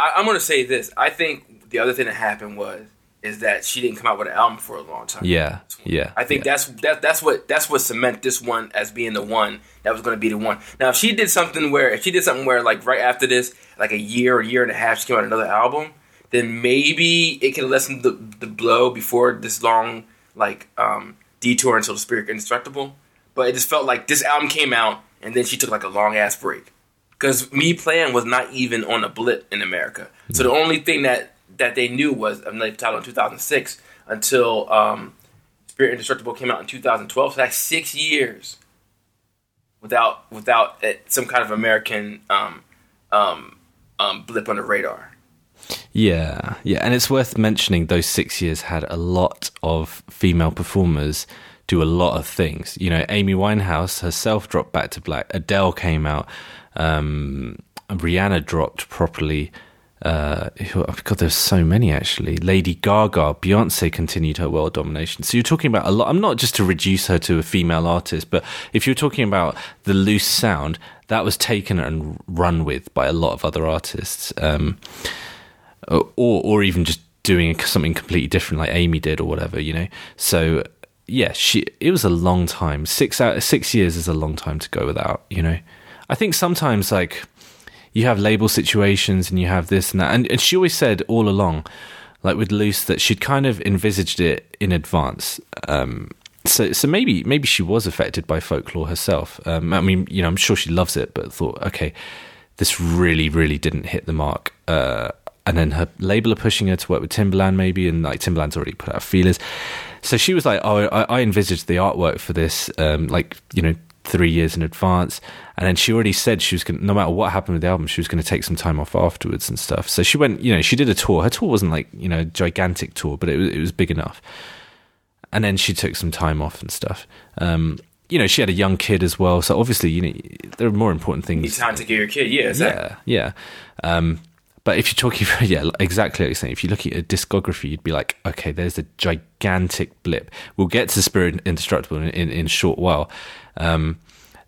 I, I'm going to say this. I think the other thing that happened was is that she didn't come out with an album for a long time. Yeah, yeah. I think yeah. that's that, that's what that's what cement this one as being the one that was going to be the one. Now, if she did something where if she did something where like right after this, like a year or year and a half, she came out another album, then maybe it can lessen the, the blow before this long like um, detour until the spirit indestructible. but it just felt like this album came out and then she took like a long ass break because Mi Plan was not even on a blip in America. So the only thing that that they knew was another title in 2006 until um, Spirit Indestructible came out in 2012. So that's six years without without uh, some kind of American um, um, um, blip on the radar. Yeah, yeah, and it's worth mentioning those six years had a lot of female performers do a lot of things. You know, Amy Winehouse herself dropped back to black. Adele came out. Um, Rihanna dropped properly. Uh, oh God, there's so many actually. Lady Gaga, Beyonce continued her world domination. So you're talking about a lot. I'm not just to reduce her to a female artist, but if you're talking about the loose sound, that was taken and run with by a lot of other artists, um, or or even just doing something completely different, like Amy did, or whatever. You know, so yeah, she. It was a long time. Six out six years is a long time to go without. You know, I think sometimes like you have label situations and you have this and that. And, and she always said all along, like with Loose, that she'd kind of envisaged it in advance. Um, so, so maybe maybe she was affected by folklore herself. Um, I mean, you know, I'm sure she loves it, but thought, okay, this really, really didn't hit the mark. Uh, and then her label are pushing her to work with Timbaland, maybe, and like Timbaland's already put out feelers. So she was like, "Oh, I, I envisaged the artwork for this, um, like you know, three years in advance. And then she already said she was going no matter what happened with the album, she was going to take some time off afterwards and stuff. So she went, you know, she did a tour. Her tour wasn't like, you know, gigantic tour, but it was, it was big enough. And then she took some time off and stuff. Um, you know, she had a young kid as well. So obviously, you know, there are more important things. You time to get your kid, yeah. Yeah, yeah. Um, but if you're talking, yeah, exactly like you're saying. If you look at a discography, you'd be like, okay, there's a gigantic blip. We'll get to Spirit Indestructible in, in, in short while. Um,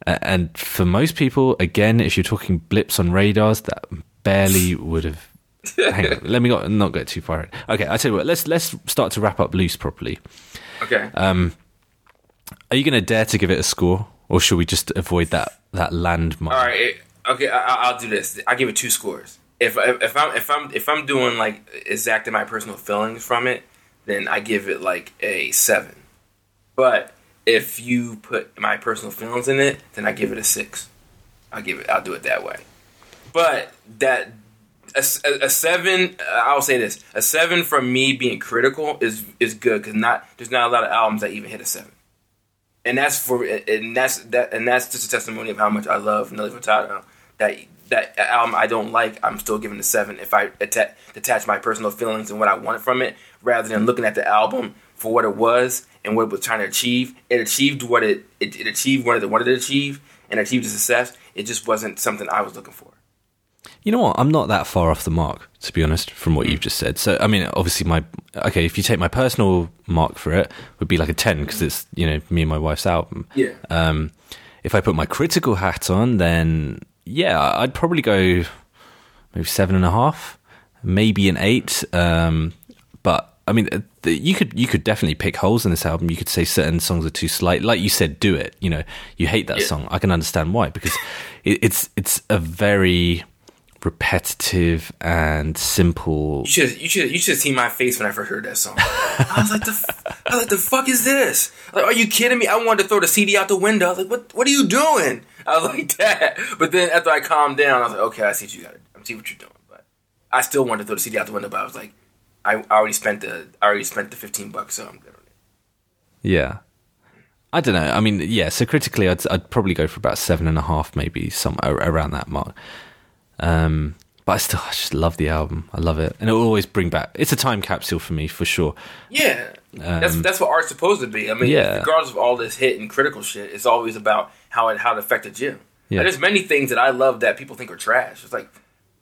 and for most people, again, if you're talking blips on radars, that barely would have. hang on, let me not, not get too far. Okay, I tell you what. Let's let's start to wrap up loose properly. Okay. Um, are you going to dare to give it a score, or should we just avoid that that landmark? All right. Okay, I, will do this. I give it two scores. If if I'm if I'm if I'm doing like exacting my personal feelings from it, then I give it like a seven. But if you put my personal feelings in it, then I give it a six. I'll give it. I'll do it that way. But that a, a, seven. I'll say this: a seven from me being critical is is good because not there's not a lot of albums that even hit a seven. And that's for and that's that and that's just a testimony of how much I love Nelly Furtado. That that album I don't like, I'm still giving a seven if I atta- detach my personal feelings and what I want from it, rather than looking at the album for what it was and what it was trying to achieve. It achieved what it it, it achieved what it wanted to achieve and achieved a success. It just wasn't something I was looking for. You know what? I'm not that far off the mark, to be honest, from what you've just said. So, I mean, obviously, my okay. If you take my personal mark for it, would be like a ten because it's you know me and my wife's album. Yeah. Um, if I put my critical hat on, then yeah, I'd probably go maybe seven and a half, maybe an eight. Um, but I mean, uh, you could you could definitely pick holes in this album. You could say certain songs are too slight, like you said, "Do It." You know, you hate that yeah. song. I can understand why because it, it's it's a very repetitive and simple. You should you should you should see my face when I first heard that song. I was like, the I was like, the fuck is this? Like, are you kidding me? I wanted to throw the CD out the window. I was like, what what are you doing? I was like that. But then after I calmed down, I was like, okay, I see what you got. I see what you're doing. But I still wanted to throw the CD out the window. But I was like I already spent the I already spent the fifteen bucks, so I'm good on it. Yeah, I don't know. I mean, yeah. So critically, I'd I'd probably go for about seven and a half, maybe some around that mark. Um, but I still I just love the album. I love it, and it will always bring back. It's a time capsule for me for sure. Yeah, um, that's that's what art's supposed to be. I mean, yeah. regardless of all this hit and critical shit, it's always about how it how it affected you. Yeah. there's many things that I love that people think are trash. It's like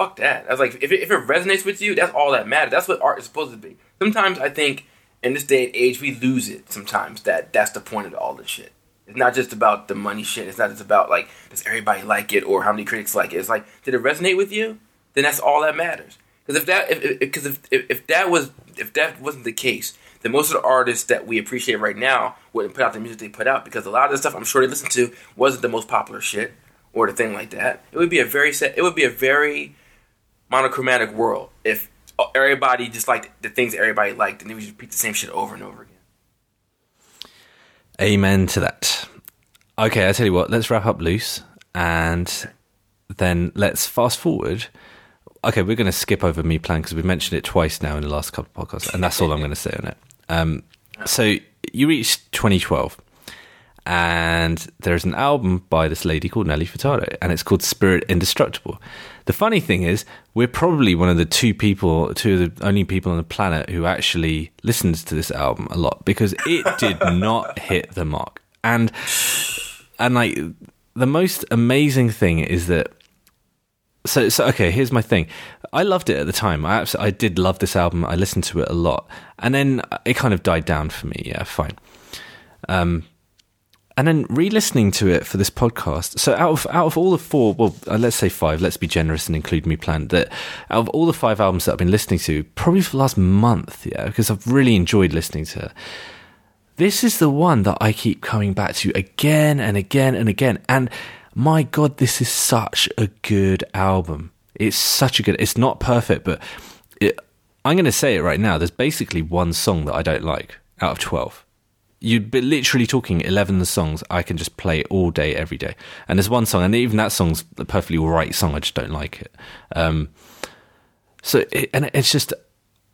fuck that. I was like, if it, if it resonates with you, that's all that matters. That's what art is supposed to be. Sometimes I think in this day and age, we lose it sometimes that that's the point of all this shit. It's not just about the money shit. It's not just about like, does everybody like it or how many critics like it. It's like, did it resonate with you? Then that's all that matters. Because if that, because if, if, if, if that was, if that wasn't the case, then most of the artists that we appreciate right now wouldn't put out the music they put out because a lot of the stuff I'm sure they listened to wasn't the most popular shit or the thing like that. It would be a very set. It would be a very monochromatic world if everybody just liked the things everybody liked and then we just repeat the same shit over and over again. Amen to that. Okay, I tell you what. Let's wrap up loose, and then let's fast forward. Okay, we're going to skip over Mi Plan because we've mentioned it twice now in the last couple of podcasts, and that's all I'm going to say on it. Um, so you reached 2012, and there's an album by this lady called Nelly Furtado, and it's called Spirit Indestructible. The funny thing is, we're probably one of the two people, two of the only people on the planet who actually listens to this album a lot because it did not hit the mark. And and like the most amazing thing is that so so okay here's my thing. I loved it at the time. I absolutely, i did love this album. I listened to it a lot. And then it kind of died down for me. Yeah fine. Um and then re-listening to it for this podcast so out of out of all the four well uh, let's say five let's be generous and include me planned that out of all the five albums that i've been listening to probably for the last month yeah because i've really enjoyed listening to it this is the one that I keep coming back to again and again and again. And my God, this is such a good album. It's such a good. It's not perfect, but it, I'm going to say it right now. There's basically one song that I don't like out of twelve. You'd be literally talking eleven songs I can just play all day, every day. And there's one song, and even that song's a perfectly all right song. I just don't like it. Um, so, it, and it's just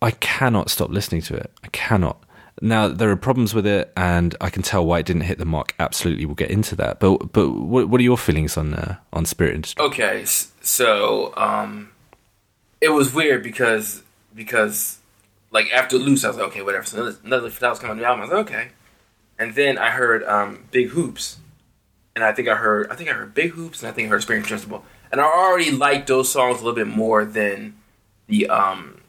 I cannot stop listening to it. I cannot. Now there are problems with it, and I can tell why it didn't hit the mark. Absolutely, we'll get into that. But but what, what are your feelings on uh, on Spirit Industry? Okay, so um, it was weird because because like after Loose, I was like, okay, whatever. So another, another was coming out. I was like, okay, and then I heard um, Big Hoops, and I think I heard I think I heard Big Hoops, and I think I heard Spirit Industry, and I already liked those songs a little bit more than the um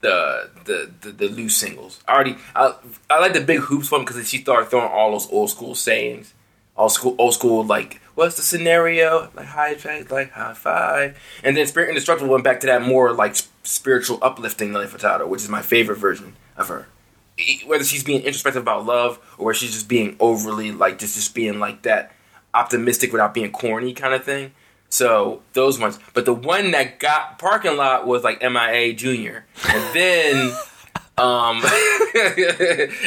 the the the, the loose singles. I already I, I like the big hoops one because she started throwing all those old school sayings, old school old school like what's the scenario? Like high five like high five, and then Spirit Indestructible went back to that more like spiritual uplifting Nelly Furtado, which is my favorite version of her. Whether she's being introspective about love or she's just being overly like just just being like that optimistic without being corny kind of thing. So those ones, but the one that got parking lot was like MIA Junior, and then, um,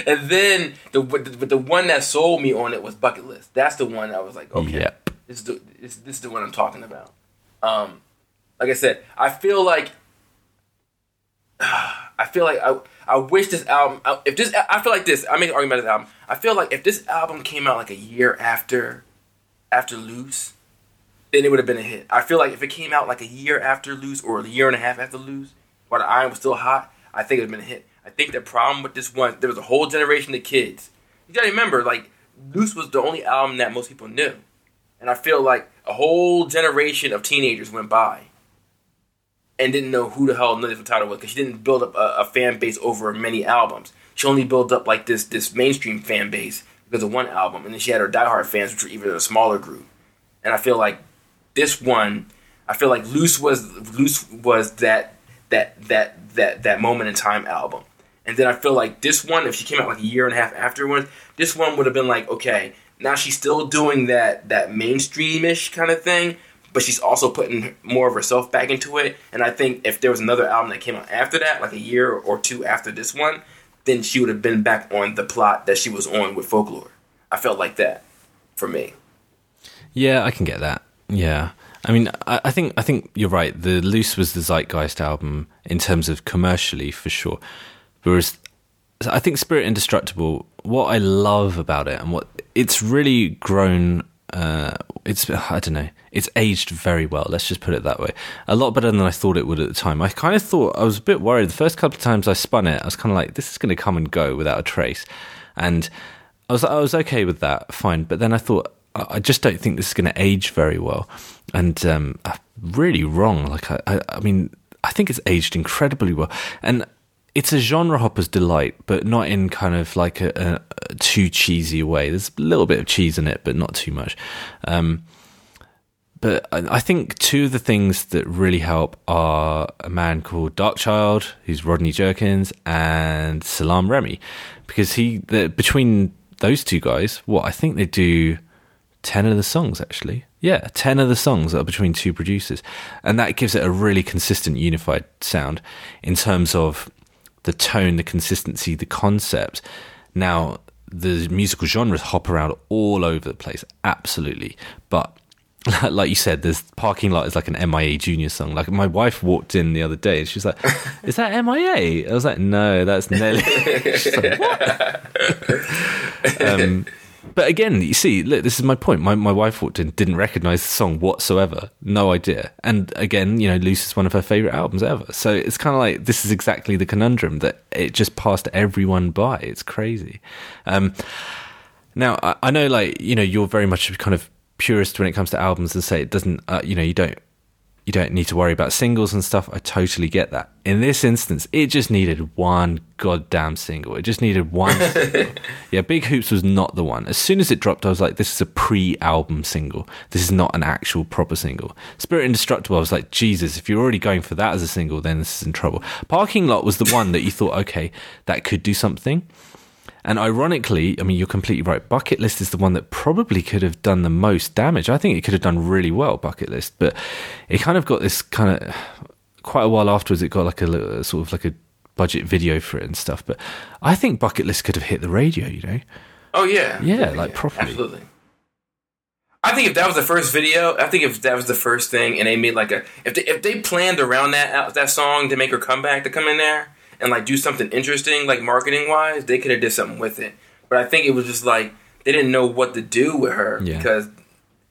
and then the but the one that sold me on it was Bucket List. That's the one I was like, okay, yep. this is the this, this is the one I'm talking about. Um, like I said, I feel like I feel like I I wish this album if this I feel like this I make an argument about this album. I feel like if this album came out like a year after after Loose then it would have been a hit. I feel like if it came out like a year after Loose or a year and a half after Loose, while the iron was still hot, I think it would have been a hit. I think the problem with this one, there was a whole generation of kids. You gotta remember, like, Loose was the only album that most people knew. And I feel like a whole generation of teenagers went by and didn't know who the hell Nelly Furtado was because she didn't build up a, a, fan base over many albums. She only built up like this this mainstream fan base because of one album, and then she had her diehard fans, which were even a smaller group. And I feel like this one, I feel like Loose was Loose was that that that that that moment in time album. And then I feel like this one, if she came out like a year and a half afterwards, this one would have been like, okay, now she's still doing that that mainstreamish kind of thing, but she's also putting more of herself back into it. And I think if there was another album that came out after that, like a year or two after this one, then she would have been back on the plot that she was on with folklore. I felt like that for me. Yeah, I can get that. Yeah, I mean, I, I, think I think you're right. The Loose was the zeitgeist album in terms of commercially, for sure. Whereas I think Spirit Indestructible, what I love about it and what it's really grown. Uh, it's I don't know. It's aged very well. Let's just put it that way. A lot better than I thought it would at the time. I kind of thought I was a bit worried. The first couple of times I spun it, I was kind of like, "This is going to come and go without a trace," and I was I was okay with that, fine. But then I thought I just don't think this is going to age very well, and um, I'm really wrong. Like I, I, I mean, I think it's aged incredibly well, and it's a genre hopper's delight, but not in kind of like a, a, too cheesy way. There's a little bit of cheese in it, but not too much. Um, but I think two of the things that really help are a man called Darkchild, who's Rodney Jerkins, and Salaam Remi, because he the, between those two guys, what I think they do 10 of the songs actually yeah 10 of the songs that are between two producers and that gives it a really consistent unified sound in terms of the tone the consistency the concept now the musical genres hop around all over the place, absolutely. But like you said, there's parking lot is like an MIA Junior song. Like my wife walked in the other day and she's like, "Is that MIA?" I was like, "No, that's Nelly." like, um, but again, you see, look, this is my point. My my wife walked in, didn't recognize the song whatsoever, no idea. And again, you know, Loose is one of her favorite albums ever. So it's kind of like this is exactly the conundrum that it just passed everyone by. It's crazy. Um, now I, I know, like you know, you're very much kind of purist when it comes to albums and say it doesn't, uh, you know, you don't you don't need to worry about singles and stuff. I totally get that. In this instance, it just needed one goddamn single. It just needed one. yeah, Big Hoops was not the one. As soon as it dropped, I was like, this is a pre album single. This is not an actual proper single. Spirit Indestructible, I was like, Jesus, if you're already going for that as a single, then this is in trouble. Parking Lot was the one that you thought, okay, that could do something. And ironically, I mean, you're completely right. Bucket List is the one that probably could have done the most damage. I think it could have done really well, Bucket List, but it kind of got this kind of quite a while afterwards. It got like a sort of like a budget video for it and stuff. But I think Bucket List could have hit the radio. You know? Oh yeah, yeah, like properly. Absolutely. I think if that was the first video, I think if that was the first thing, and they made like a if they if they planned around that that song to make her come back to come in there, and like do something interesting, like marketing wise, they could have did something with it. But I think it was just like they didn't know what to do with her yeah. because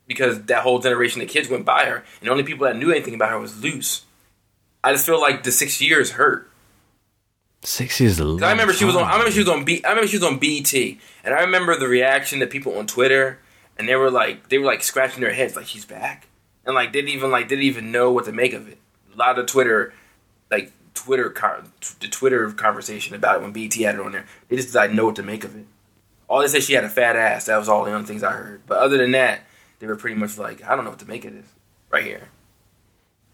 because that whole generation of kids went by her, and the only people that knew anything about her was Loose. I just feel like the six years hurt. Six years. I remember she was on. I remember she was on. B, I remember she was on BET, and I remember the reaction that people on Twitter, and they were like, they were like scratching their heads, like she's back, and like didn't even like didn't even know what to make of it. A lot of Twitter, like Twitter the Twitter conversation about it when BET had it on there. They just didn't know what to make of it. All they said she had a fat ass. That was all the only things I heard. But other than that, they were pretty much like, I don't know what to make of this right here.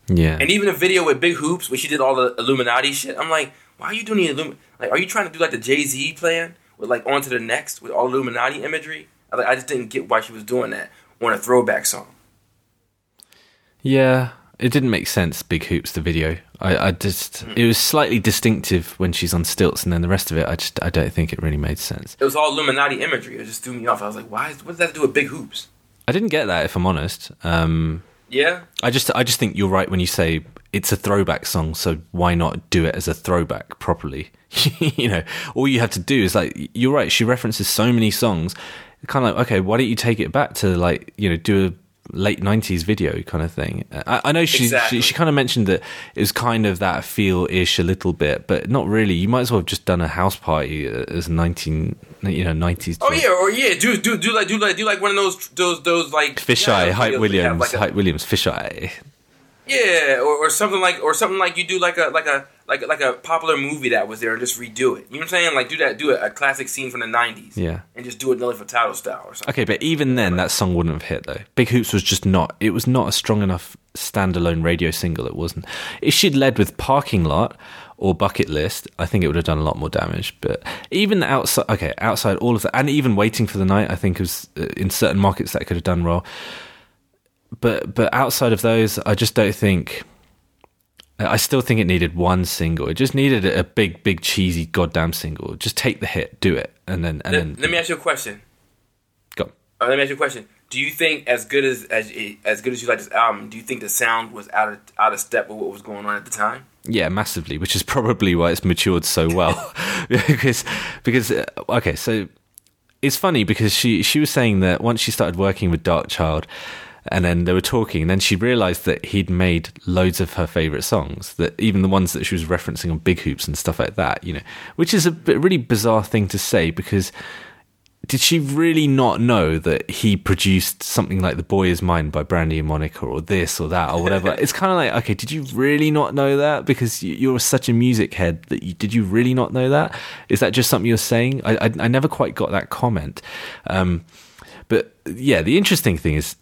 Yeah. And even a video with Big Hoops where she did all the Illuminati shit. I'm like, why are you doing the Illuminati? Like, are you trying to do like the Jay Z plan with like on to the next with all Illuminati imagery? I, like, I just didn't get why she was doing that on a throwback song. Yeah, it didn't make sense. Big hoops, the video. I, I just it was slightly distinctive when she's on stilts, and then the rest of it, I just I don't think it really made sense. It was all Illuminati imagery. It just threw me off. I was like, why? What does that do with big hoops? I didn't get that, if I'm honest. Um, yeah. I just I just think you're right when you say it's a throwback song, so why not do it as a throwback properly? you know, all you have to do is like you're right. She references so many songs. Kind of like okay, why don't you take it back to like you know do a late 90s video kind of thing. I, I know she, exactly. she, she kind of mentioned that it was kind of that feel ish a little bit, but not really. You might as well have just done a house party uh, as 19 you know 90s. Oh yeah, or yeah, do do do like do like do like one of those those those like fisheye yeah, Hype Williams, like Hype Williams fisheye. Yeah, or, or something like or something like you do like a like a like like a popular movie that was there and just redo it. You know what I'm saying? Like do that, do a, a classic scene from the '90s. Yeah, and just do it Nelly Furtado style or something. Okay, but even then, that song wouldn't have hit though. Big Hoops was just not. It was not a strong enough standalone radio single. It wasn't. If she'd led with Parking Lot or Bucket List, I think it would have done a lot more damage. But even outside, okay, outside all of that, and even Waiting for the Night, I think was uh, in certain markets that could have done well. But but outside of those, I just don't think I still think it needed one single. It just needed a big, big, cheesy, goddamn single. Just take the hit, do it, and then and let, then. Let me ask you a question. Go. Uh, let me ask you a question. Do you think as good as as as good as you like this album, do you think the sound was out of out of step with what was going on at the time? Yeah, massively, which is probably why it's matured so well. because because uh, okay, so it's funny because she she was saying that once she started working with Dark Darkchild and then they were talking and then she realized that he'd made loads of her favorite songs that even the ones that she was referencing on big hoops and stuff like that you know which is a really bizarre thing to say because did she really not know that he produced something like the boy is mine by brandy and monica or this or that or whatever? It's kind of like okay did you really not know that? Because you're such a music head that you, did you really not know that? Is that just something you're saying? I, I, I never quite got that comment. Um, but yeah the interesting thing is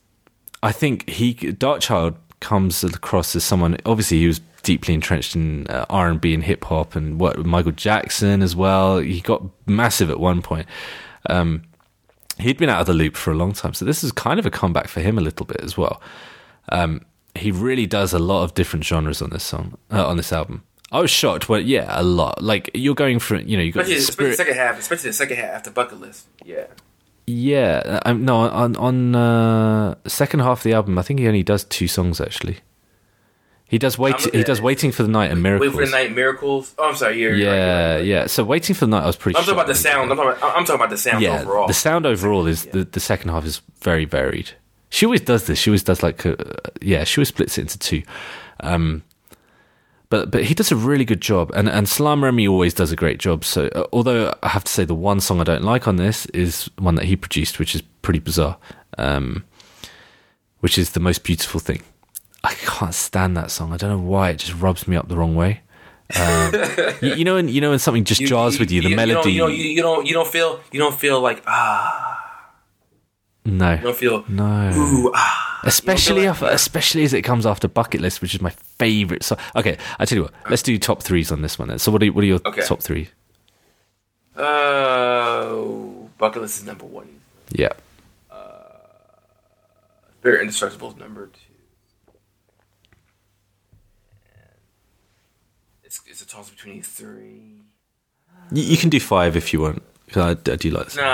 I think he Darkchild comes across as someone. Obviously, he was deeply entrenched in uh, R and B and hip hop, and worked with Michael Jackson as well. He got massive at one point. Um, he'd been out of the loop for a long time, so this is kind of a comeback for him a little bit as well. Um, he really does a lot of different genres on this song, uh, on this album. I was shocked. Well, yeah, a lot. Like you're going for you know you got Especially, especially Spirit- the second half, especially the second half after bucket list. Yeah. Yeah, um, no, on on uh, second half of the album, I think he only does two songs actually. He does wait. He does waiting for the night and miracles. Wait for the night, miracles. Oh, I'm sorry. You're, you're you're right, Yeah, you're right. yeah. So waiting for the night, I was pretty. I'm talking about the sound. I'm talking about, I'm talking about the sound Yeah, overall. the sound overall is the the second half is very varied. She always does this. She always does like, uh, yeah, she always splits it into two. Um, but but he does a really good job, and and Salaam Remi always does a great job. So uh, although I have to say the one song I don't like on this is one that he produced, which is pretty bizarre, um, which is the most beautiful thing. I can't stand that song. I don't know why it just rubs me up the wrong way. Um, you, you know, when you know when something just jars with you, the melody. You don't, you, don't, you don't. You don't feel. You don't feel like ah. No, You don't feel. no. Ooh ah. especially You don't af- feel like- especially as it comes after bucket list which is my favorite song okay i tell you what let's do top threes on this one then so what are, what are your Okay. top three Uh, bucket list is number one. yeah Spirit Indestructible is number two. It's, it's a toss between these three. you, you can do five if you want. I, I do like this Nah, uh,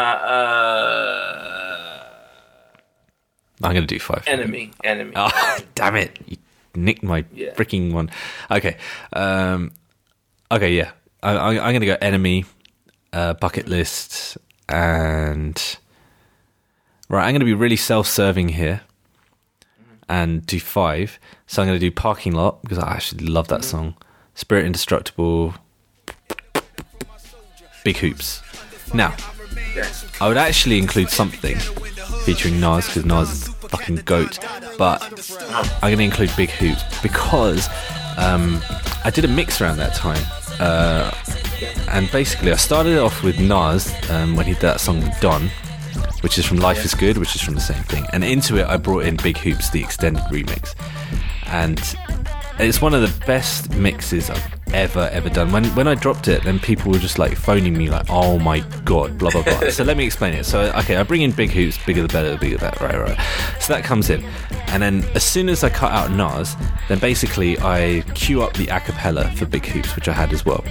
i'm gonna do five enemy, enemy. oh damn it you nicked my Yeah. freaking one okay um okay yeah I, I, i'm gonna go enemy uh bucket list and right i'm gonna be really self-serving here and do five. So I'm going to do Parking Lot because I actually love that song. Spirit Indestructible, Big Hoops. Now. I would actually include something featuring Nas because Nas is fucking goat, but I'm going to include Big Hoops because um, I did a mix around that time. Uh, and basically, I started off with Nas um, when he did that song with Don, which is from Life is Good, which is from the same thing. And into it, I brought in Big Hoops, the extended remix. And it's one of the best mixes I've ever, ever done. When when I dropped it, then people were just like phoning me, like, oh my god, blah, blah, blah. so let me explain it. So, okay, I bring in Big Hoops, bigger the better, the bigger the better, right, right. So that comes in. And then as soon as I cut out Nas, then basically I cue up the acapella for Big Hoops, which I had as well.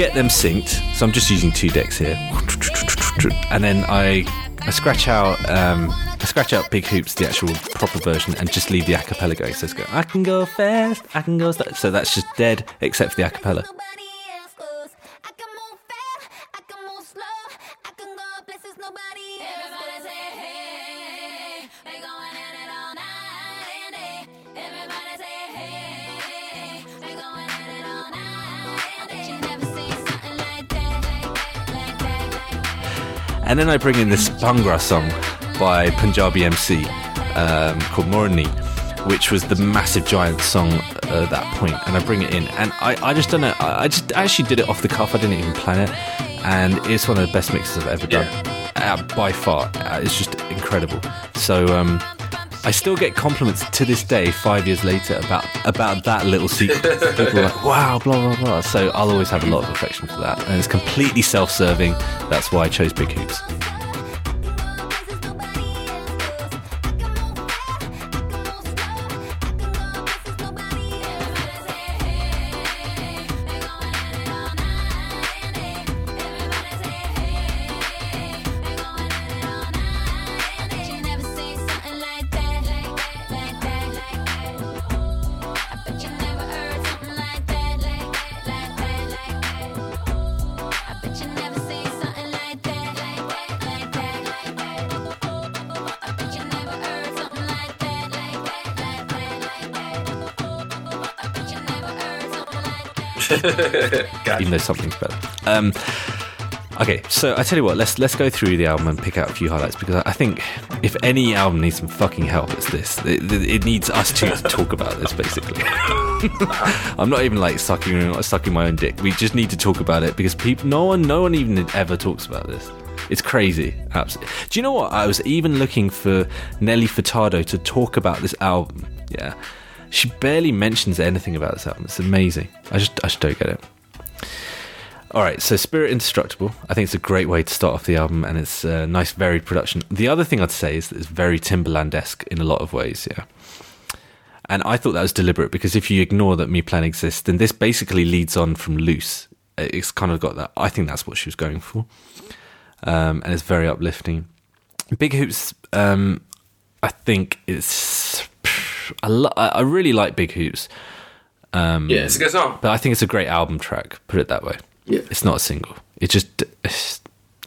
Get them synced, so I'm just using two decks here, and then I I scratch out um, I scratch out Big Hoops, the actual proper version, and just leave the acapella going. So it's go, I can go fast, I can go. So that's just dead, except for the acapella. And then I bring in this Bhangra song by Punjabi MC um, called Morani, which was the massive giant song at that point. And I bring it in, and I, I just don't know. I, I just actually did it off the cuff. I didn't even plan it, and it's one of the best mixes I've ever done uh, by far. Uh, it's just incredible. So. Um, I still get compliments to this day, five years later, about about that little secret. People are like, "Wow, blah blah blah." So I'll always have a lot of affection for that, and it's completely self-serving. That's why I chose Big Hoops. Even though something's better. Um, Okay, so I tell you what, let's let's go through the album and pick out a few highlights because I- think if any album needs some fucking help, it's this. It, it- it needs us two to talk about this, basically. I'm not even like sucking sucking my own dick. We just need to talk about it because people, no one, no one even ever talks about this. It's crazy, absolutely. Do you know what? I was even looking for Nelly Furtado to talk about this album. Yeah, she barely mentions anything about this album. It's amazing. I just, I just don't get it. All right, so Spirit Indestructible. I think it's a great way to start off the album, and it's a nice, varied production. The other thing I'd say is that it's very Timbaland esque in a lot of ways, yeah. And I thought that was deliberate because if you ignore that Mi Plan exists, then this basically leads on from Loose. It's kind of got that. I think that's what she was going for, um, and it's very uplifting. Big Hoops. Um, I think it's. I, lo- I really like Big Hoops, Yeah, it's a good song. but I think it's a great album track. Put it that way. Yeah. It's not a single. It just,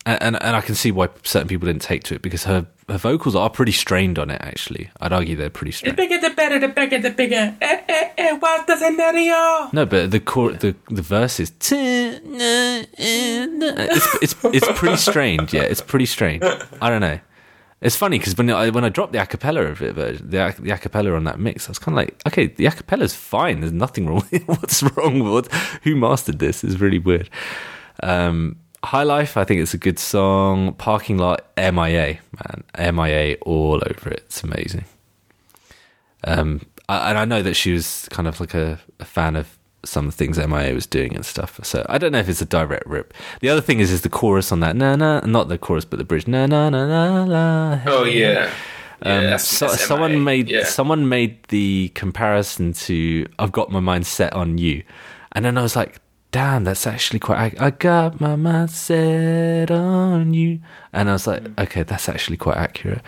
and, and and I can see why certain people didn't take to it because her her vocals are pretty strained on it. Actually, I'd argue they're pretty strained. The bigger, the better, the bigger, the bigger. Eh, eh, eh, what's the scenario? No, but the chor- the the verse is it's it's it's pretty strained. Yeah, it's pretty strained. I don't know. It's funny because when I when I dropped the acapella of it, but the the acapella on that mix, I was kind of like, okay, the acapella's fine. There's nothing wrong. With it. What's wrong with who mastered this? Is really weird. Um, High Life, I think it's a good song. Parking Lot, MIA, man, MIA all over it. It's amazing. Um, I, and I know that she was kind of like a, a fan of some of the things MIA was doing and stuff. So I don't know if it's a direct rip. The other thing is, is the chorus on that na na, not the chorus, but the bridge na na na na la. Oh yeah. Yeah, Um, that's- so, that's someone made Yeah. someone made the comparison to "I've got my mind set on you," and then I was like, "Damn, that's actually quite." ac- I got my mind set on you, and I was like, "Okay, that's actually quite accurate."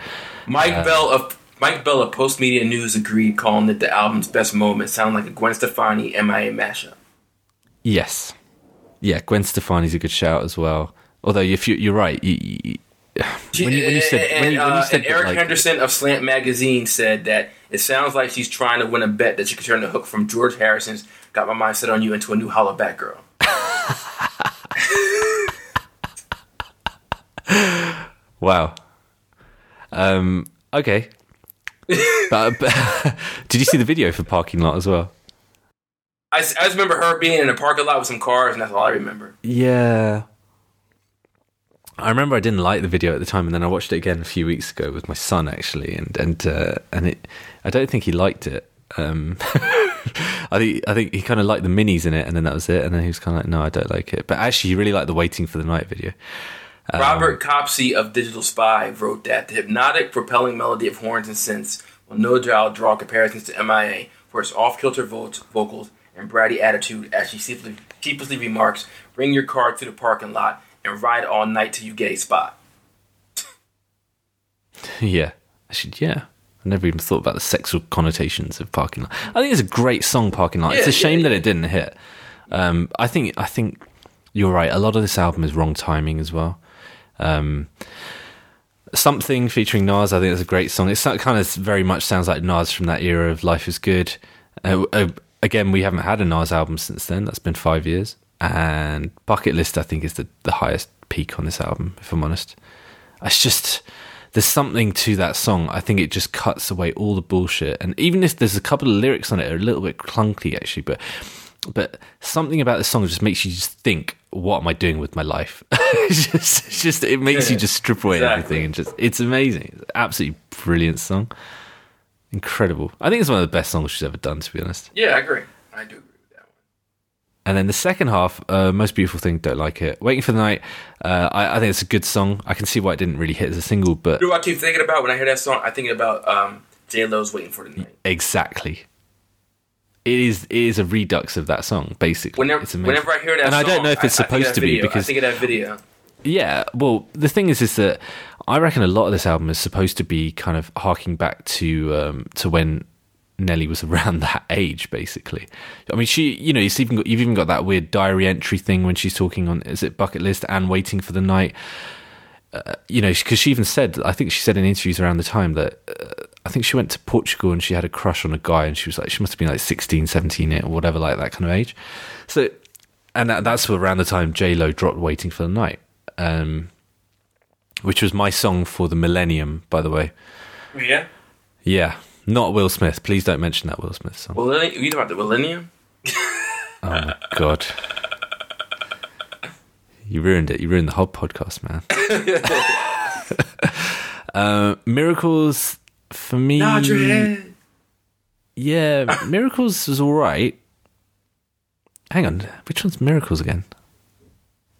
Mike Bell of Mike Bell of Postmedia News agreed, calling it the album's best moment. Sound like a Gwen Stefani MIA mashup. Yes, yeah, Gwen Stefani's a good shout as well. Although if you, you're right, you, you, when you, when you said and, when you, when you uh, said Eric like- Henderson of Slant Magazine said that it sounds like she's trying to win a bet that she could turn the hook from George Harrison's "Got My Mind Set on You" into a new Hollaback Girl. Wow. Um. Okay. but, but did you see the video for parking lot as well? I just remember her being in a parking lot with some cars, and that's all I remember. Yeah. I remember I didn't like the video at the time, and then I watched it again a few weeks ago with my son actually, and and uh, and it. I don't think he liked it. Um, I think I think he kind of liked the minis in it, and then that was it. And then he was kind of like, "No, I don't like it." But actually, he really liked the "Waiting for the Night" video. Um, Robert Copsey of Digital Spy wrote that the hypnotic, propelling melody of horns and synths will no doubt draw comparisons to MIA for its off-kilter vo- vocals and bratty attitude as she sheepishly, sheepishly remarks, bring your car to the parking lot and ride all night till you get a spot. Yeah, I actually, yeah. I never even thought about the sexual connotations of parking lot. I think it's a great song, parking lot. it's Yeah, a shame yeah, that it didn't hit. Um, I think I think you're right. A lot of this album is wrong timing as well. Um, something featuring Nas, I think is a great song. It's that kind of very much sounds like Nas from that era of Life is Good. Uh, uh, again, we haven't had a Nas album since then. That's been five years. And Bucket List, I think, is the, the highest peak on this album, if I'm honest. It's just there's something to that song. I think it just cuts away all the bullshit. And even if there's a couple of lyrics on it are a little bit clunky actually, but but something about the song just makes you just think, what am I doing with my life? it's just it's just it makes you just strip away exactly. everything and just it's amazing. It's absolutely brilliant song. Incredible. I think it's one of the best songs she's ever done, to be honest. Yeah, I agree. I do agree with that one. And then the second half, uh, most beautiful thing, don't like it. Waiting for the night, uh, I, I think it's a good song. I can see why it didn't really hit as a single, but You know what I keep thinking about when I hear that song? I think about um, J Lo's "Waiting for the Night." exactly, it is it is a redux of that song, basically. Whenever, it's whenever I hear that, and I don't know if it's I- I think of supposed to be video. I because think of that video. Yeah, well, the thing is, is that I reckon a lot of this album is supposed to be kind of harking back to um, to when Nelly was around that age, basically. I mean, she, you know, you've even got, you've even got that weird diary entry thing when she's talking on is it bucket list and waiting for the night. Uh, you know, because she even said, I think she said in interviews around the time that uh, I think she went to Portugal and she had a crush on a guy, and she was like, she must have been like 16, 17 or whatever, like that kind of age. So, and that, that's around the time J Lo dropped "Waiting for the Night." um, which was my song for the millennium, by the way. Yeah. Yeah, not Will Smith. Please don't mention that Will Smith song. Well, you talking about the millennium? Oh my god. You ruined it. You ruined the whole podcast, man. uh, miracles for me. Nod your head. Yeah, miracles was all right. Hang on, which one's miracles again?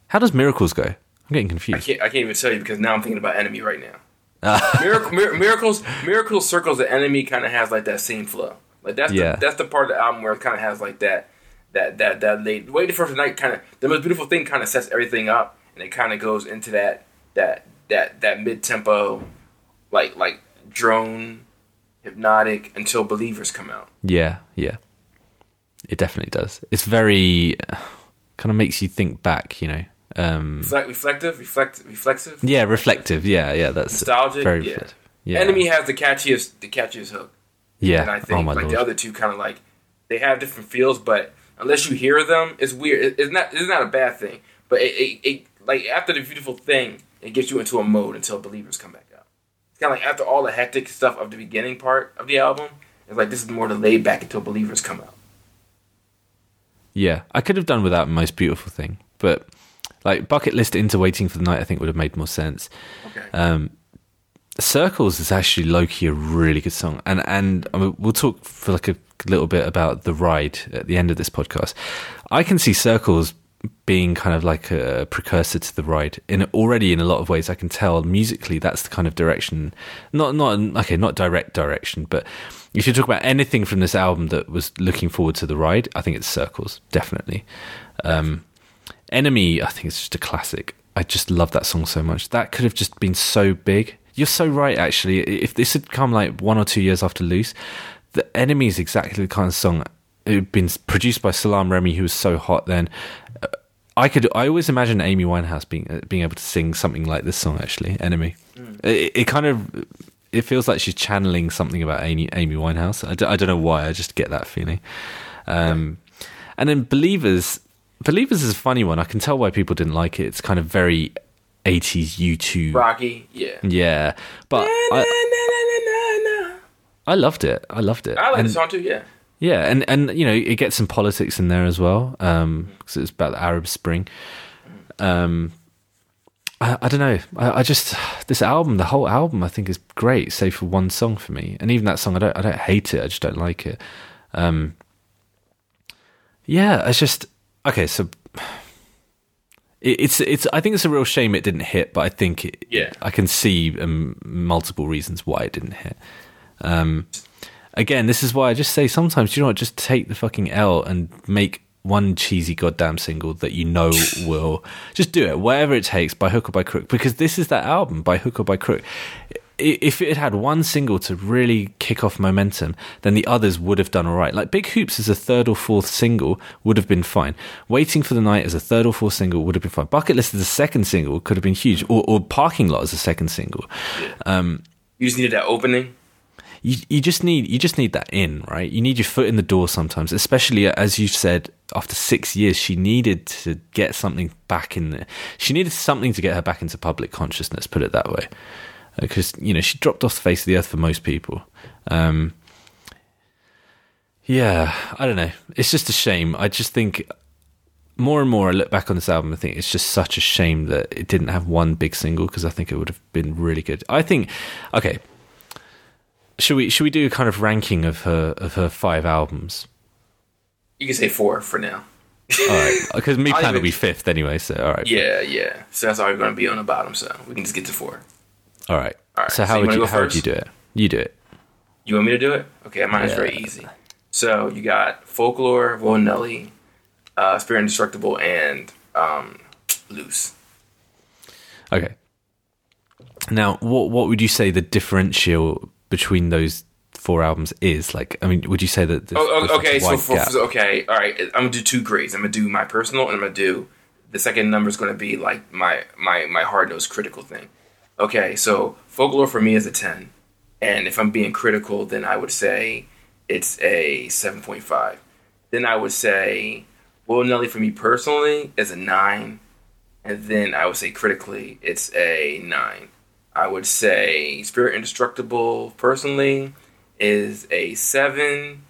How does miracles go? I'm getting I confused. can't, I can't even tell you because now I'm thinking about enemy right now. Ah. Miracle, mir- miracles, miracles circles. The enemy kind of has like that same flow. Like that's Yeah. the, that's the part of the album where it kind of has like that that that that late waiting for the night kind of the most beautiful thing kind of sets everything up and it kind of goes into that that that that mid tempo like like drone hypnotic until believers come out. Yeah, yeah. It definitely does. It's very kind of makes you think back, you know. Um, Reflect, reflective, reflect, reflexive. yeah, reflective. Yeah, yeah. That's Nostalgic, Very yeah. reflective. Yeah. Enemy has the catchiest the catchiest hook. Yeah. And I oh think my like lord. the other two kind of like they have different feels, but unless you hear them, it's weird. It- It's not it's not a bad thing, but it, it, it like after the beautiful thing, it gets you into a mode until believers come back kind of like after all the hectic stuff of the beginning part of the album, it's like this is more the laid back until believers come out. Yeah, I could have done without most beautiful thing, but like bucket list into waiting for the night, I think would have made more sense. Okay. Um, Circles is actually low key a really good song, and and I mean, we'll talk for like a little bit about the ride at the end of this podcast. I can see Circles being kind of like a precursor to the ride in already in a lot of ways. I can tell musically that's the kind of direction, not not okay, not direct direction, but if you talk about anything from this album that was looking forward to the ride, I think it's Circles definitely. Um, Enemy, I think it's just a classic. I just love that song so much. That could have just been so big. You're so right, actually. If this had come like one or two years after Loose, the Enemy is exactly the kind of song. It had been produced by Salaam Remi, who was so hot then. Uh, I could. I always imagine Amy Winehouse being uh, being able to sing something like this song. Actually, Enemy. It, it kind of. It feels like she's channeling something about Amy, Amy Winehouse. I, d- I don't know why. I just get that feeling. Um, and then Believers. Believers is a funny one. I can tell why people didn't like it. It's kind of very 80s U2. Rocky, yeah. Yeah. But I, I loved it. I loved it. I like And- the song too. Yeah. Yeah, and and you know it gets some politics in there as well, because it's about the Arab Spring. Um, I, I don't know. I, I just this album, the whole album, I think is great, save for one song for me, and even that song, I don't, I don't hate it. I just don't like it. Um, yeah, it's just okay. So it, it's it's. I think it's a real shame it didn't hit, but I think it, Yeah. I can see um, multiple reasons why it didn't hit. Um, again, this is why I just say sometimes you know what, just take the fucking L and make one cheesy goddamn single that you know will just do it, whatever it takes, by hook or by crook. Because this is that album, by hook or by crook. If it had one single to really kick off momentum, then the others would have done all right. Like Big Hoops as a third or fourth single would have been fine. Waiting for the Night as a third or fourth single would have been fine. Bucket List as a second single could have been huge, or, or Parking Lot as a second single. Um, you just needed that opening. You you just need you just need that in right? You need your foot in the door sometimes especially as you've said after six years she needed to get something back in there she needed something to get her back into public consciousness put it that way. Because you know she dropped off the face of the earth for most people. Um yeah i don't know. It's just a shame. I just think more and more I look back on this album, I think it's just such a shame that it didn't have one big single because I think it would have been really good. I think, okay, should we should we do a kind of ranking of her of her five albums? You can say four for now. All right, because Mi Plan will be fifth anyway. So all right, Yeah, yeah. So that's already going to be on the bottom. So we can just get to four. all right. All right, So so how you would you how would you do it? You do it. You want me to do it? Okay, mine is Yeah. very easy. So you got folklore, Whoa Nelly, uh, Spirit Indestructible, and um, Loose. Okay. Now, what what would you say the differential between those four albums is? Like, I mean, would you say that? there's- Oh, oh, okay. So, for, so okay, all right. I'm gonna do two grades. I'm gonna do my personal, and I'm gonna do the second number is gonna be like my my my hard nosed critical thing. Okay, so folklore for me is a ten, and if I'm being critical, then I would say it's a seven point five. Then I would say Whoa Nelly for me personally is a nine, and then I would say critically it's a nine. I would say Spirit Indestructible personally is a seven,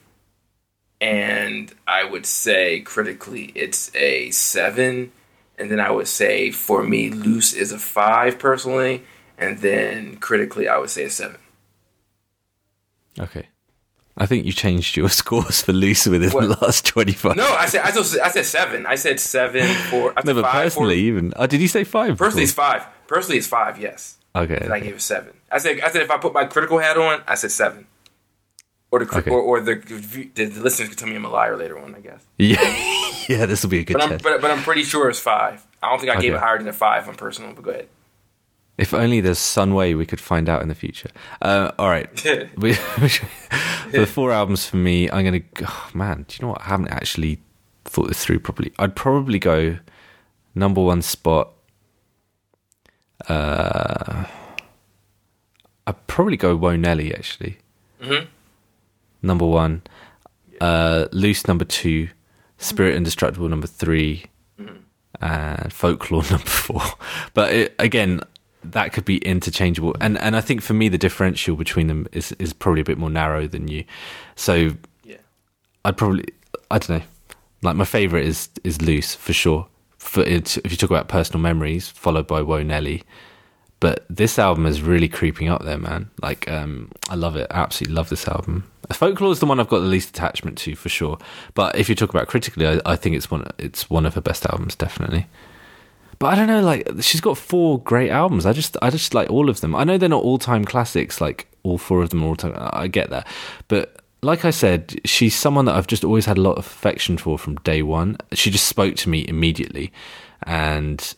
and I would say critically it's a seven, and then I would say for me Loose is a five personally, and then critically I would say a seven. Okay. I think you changed your scores for loose within the last 25. No, I said I said, I said seven. I said seven for. I said No, but five personally, even. Oh, did you say five? personally it's five. Personally it's five. Yes. Okay. And I gave it seven. I said I said if I put my critical hat on, I said seven. Or the Okay. or, or the, the the listeners can tell me I'm a liar later on. I guess. Yeah, yeah this will be a good But I'm but, but I'm pretty sure it's five. I don't think I gave Okay. it higher than a five on personal. But go ahead. If only there's some way we could find out in the future. Uh, all right. The four albums for me, I'm going to. Oh, man, do you know what? I haven't actually thought this through properly. I'd probably go number one spot. Uh, I'd probably go Whoa Nelly, actually. Mhm. Number one. Uh, Loose, number two. Spirit Indestructible, number 3 and folklore number four. But it, again, that could be interchangeable, and and I think for me the differential between them is is probably a bit more narrow than you. So Yeah. I'd probably I don't know. Like my favorite is is loose for sure. It, if you talk about personal memories, followed by Whoa Nelly. But this album is really creeping up there, man. Like, um, I love it. I absolutely love this album. Folklore is the one I've got the least attachment to, for sure. But if you talk about critically, I, I think it's one. It's one of her best albums, definitely. But I don't know. Like, she's got four great albums. I just, I just like all of them. I know they're not all time classics. Like all four of them are all time. I get that. But like I said, she's someone that I've just always had a lot of affection for from day one. She just spoke to me immediately, and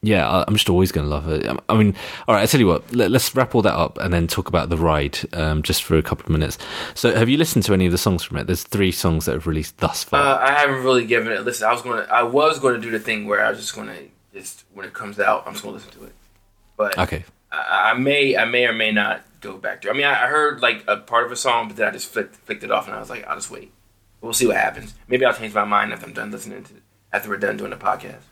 yeah, I'm just always going to love her. I mean, all right, I tell you what, let, us wrap all that up and then talk about the ride um, just for a couple of minutes. So, have you listened to any of the songs from it? There's three songs that have released thus far. Uh, I haven't really given it listen. I was gonna. I was going to do the thing where I was just going to just when it comes out, I'm just going to listen to it. But okay, I, I may, I may or may not go back to. I mean, I, I heard like a part of a song, but then I just flicked, flicked it off, and I was like, I'll just wait. We'll see what happens. Maybe I'll change my mind after I'm done listening to after we're done doing the podcast.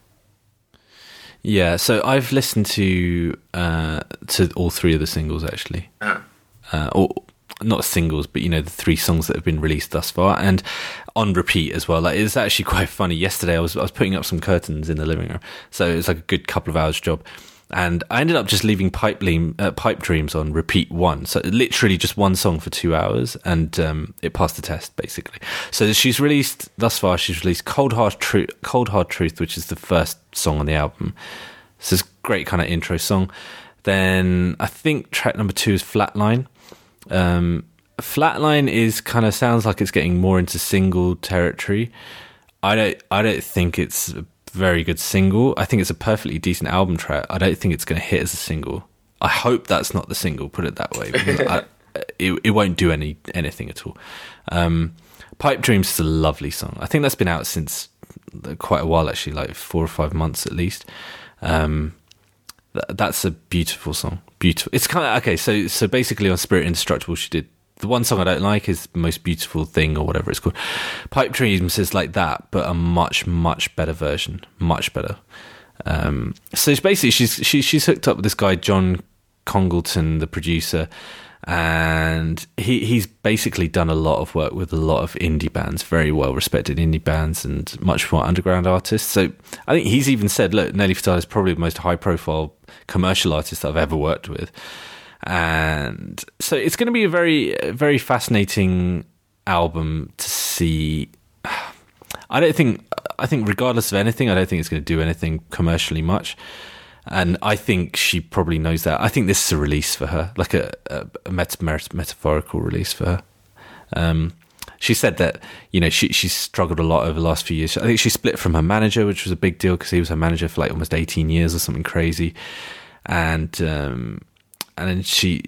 yeah. So I've listened to uh, to all three of the singles actually. Uh, uh, or not singles, but you know the three songs that have been released thus far, and on repeat as well. Like it's actually quite funny. Yesterday, I was I was putting up some curtains in the living room, so it's like a good couple of hours job, and I ended up just leaving Pipe, uh, Pipe Dreams on repeat one, so literally just one song for two hours, and um, it passed the test basically. So she's released thus far. She's released Cold Hard Truth, Cold Hard Truth, which is the first song on the album. So it's great kind of intro song. Then I think track number two is Flatline. Um, Flatline is kind of sounds like it's getting more into single territory. I don't I don't think it's very good single. I think it's a perfectly decent album track. I don't think it's going to hit as a single. I hope that's not the single. Put it that way. I, it it won't do any anything at all. Um, Pipe Dreams is a lovely song. I think that's been out since quite a while actually, like four or five months at least. Um, th- that's a beautiful song. Beautiful. It's kind of okay. So so basically on Spirit Indestructible, she did the one song I don't like is most beautiful thing or whatever it's called. Pipe Dreams is like that, but a much much better version, much better. Um, so basically she's she, she's hooked up with this guy John Congleton, the producer, and he he's basically done a lot of work with a lot of indie bands, very well respected indie bands, and much more underground artists. So I think he's even said, "Look, Nelly Furtado is probably the most high profile commercial artist that I've ever worked with," and so it's going to be a very very fascinating album to see. I don't think I think regardless of anything, I don't think it's going to do anything commercially much. And I think she probably knows that. I think this is a release for her, like a, a, meta- metaphorical release for her. Um, she said that you know she she's struggled a lot over the last few years. I think she split from her manager, which was a big deal because he was her manager for like almost eighteen years or something crazy. And um, and then she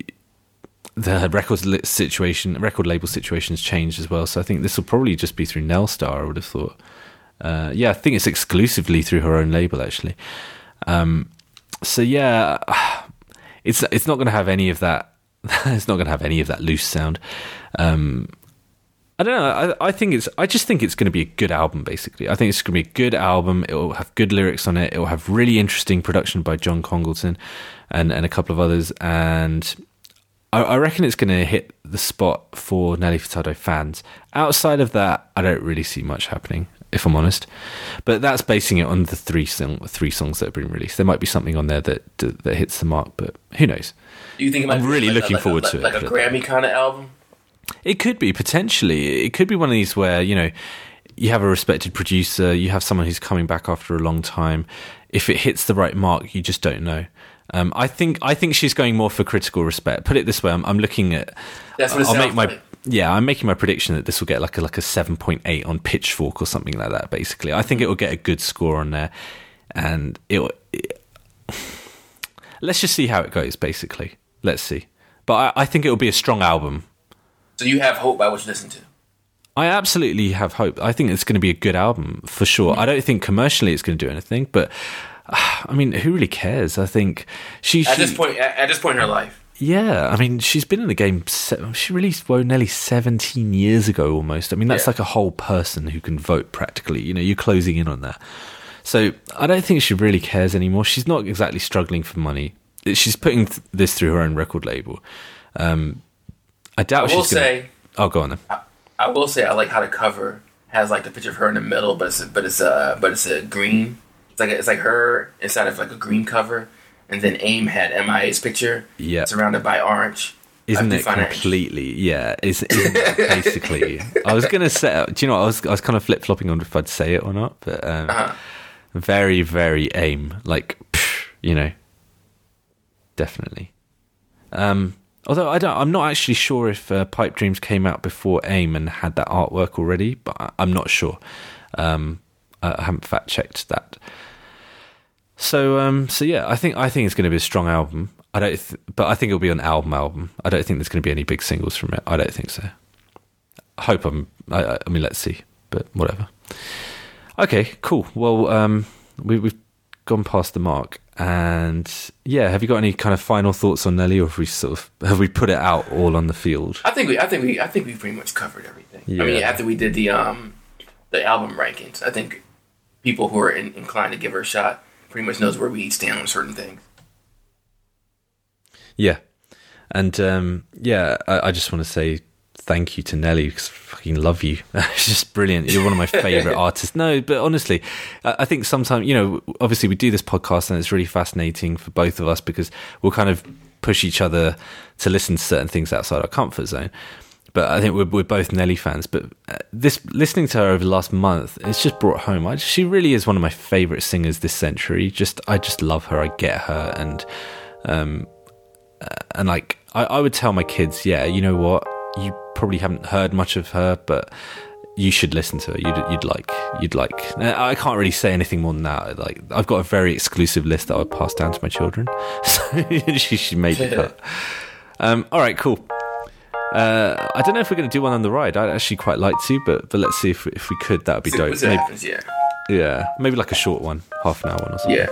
the record situation, record label situation's changed as well. So I think this will probably just be through Nelstar. I would have thought. Uh, yeah, I think it's exclusively through her own label actually. Um, so yeah, it's it's not going to have any of that. it's not going to have any of that loose sound. Um, I don't know. I, I think it's. I just think it's going to be a good album. Basically, I think it's going to be a good album. It will have good lyrics on it. It will have really interesting production by John Congleton, and and a couple of others. And I, I reckon it's going to hit the spot for Nelly Furtado fans. Outside of that, I don't really see much happening. If I'm honest, but that's basing it on the three song, three songs that have been released. There might be something on there that that, that hits the mark, but who knows? Do you think it might I'm be really like a- looking like a- forward like- to it, like a Grammy kind of album? It could be potentially. It could be one of these where you know you have a respected producer, you have someone who's coming back after a long time. If it hits the right mark, you just don't know. Um, I think I think she's going more for critical respect. Put it this way: I'm, I'm looking at. That's what it I'll make my like. yeah. I'm making my prediction that this will get like a like a seven point eight on Pitchfork or something like that. Basically, I think it will get a good score on there, and it. will let's just see how it goes. Basically, let's see. But I, I think it will be a strong album. So you have hope by what you listen to. I absolutely have hope. I think it's going to be a good album for sure. I don't think commercially it's going to do anything, but I mean, who really cares? I think she. At she- this point, at, at this point in her life, yeah. I mean, she's been in the game. She released Whoa Nelly seventeen years ago, almost. I mean, that's Yeah. like a whole person who can vote practically. You know, you're closing in on that. So I don't think she really cares anymore. She's not exactly struggling for money. She's putting th- this through her own record label. Um, I doubt I will she's going say, Oh, go on then. I will say, I like how the cover has like the picture of her in the middle, but it's but it's a but it's a green. It's like it's like her inside of like a green cover, and then AIM had MIA's picture, Yeah. surrounded by orange. Isn't it completely? Yeah, is basically. I was gonna say. Do you know? What, I was I was kind of flip flopping on if I'd say it or not, but um, Uh-huh. very very aim like you know, definitely. Um, although I don't, I'm not actually sure if uh, Pipe Dreams came out before AIM and had that artwork already, but I, I'm not sure. Um, I haven't fact checked that. So um, so yeah, I think I think it's going to be a strong album. I don't, th- but I think it'll be an album album. I don't think there's going to be any big singles from it. I don't think so. I hope I'm. I, I- mean, let's see, but whatever. Okay, cool. Well, um, we, we've gone past the mark, and yeah, have you got any kind of final thoughts on Nelly, or have we sort of have we put it out all on the field? I think we, I think we, I think we pretty much covered everything. I mean, after we did the um, the album rankings, I think people who are in, inclined to give her a shot pretty much knows where we stand on certain things. Yeah, and um, yeah, I, I just want to say thank you to Nelly because I fucking love you. it's just brilliant. You're one of my favorite artists. No, but honestly, I, I think sometimes you know, obviously we do this podcast and it's really fascinating for both of us because we'll kind of push each other to listen to certain things outside our comfort zone. But I think we're, we're both Nelly fans. But uh, this listening to her over the last month, it's just brought home. I, she really is one of my favorite singers this century. Just I just love her. I get her, and um, and like I, I would tell my kids, yeah, you know what, you probably haven't heard much of her, but you should listen to her. You'd, you'd like, you'd like. I can't really say anything more than that. Like I've got a very exclusive list that I would pass down to my children, so she she made cut. Um, all right, cool. Uh, I don't know if we're going to do one on the ride. I'd actually quite like to, but but let's see if if we could. That would be dope. Maybe, happens, yeah, yeah, maybe like a short one, half an hour one or something. yeah,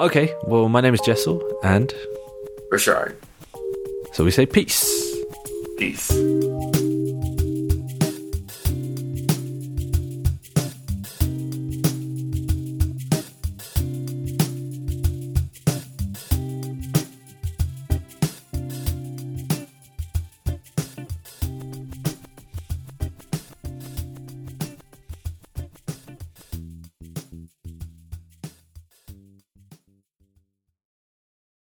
Okay. Well, my name is Jesal, and Rochard. so we say peace. Peace.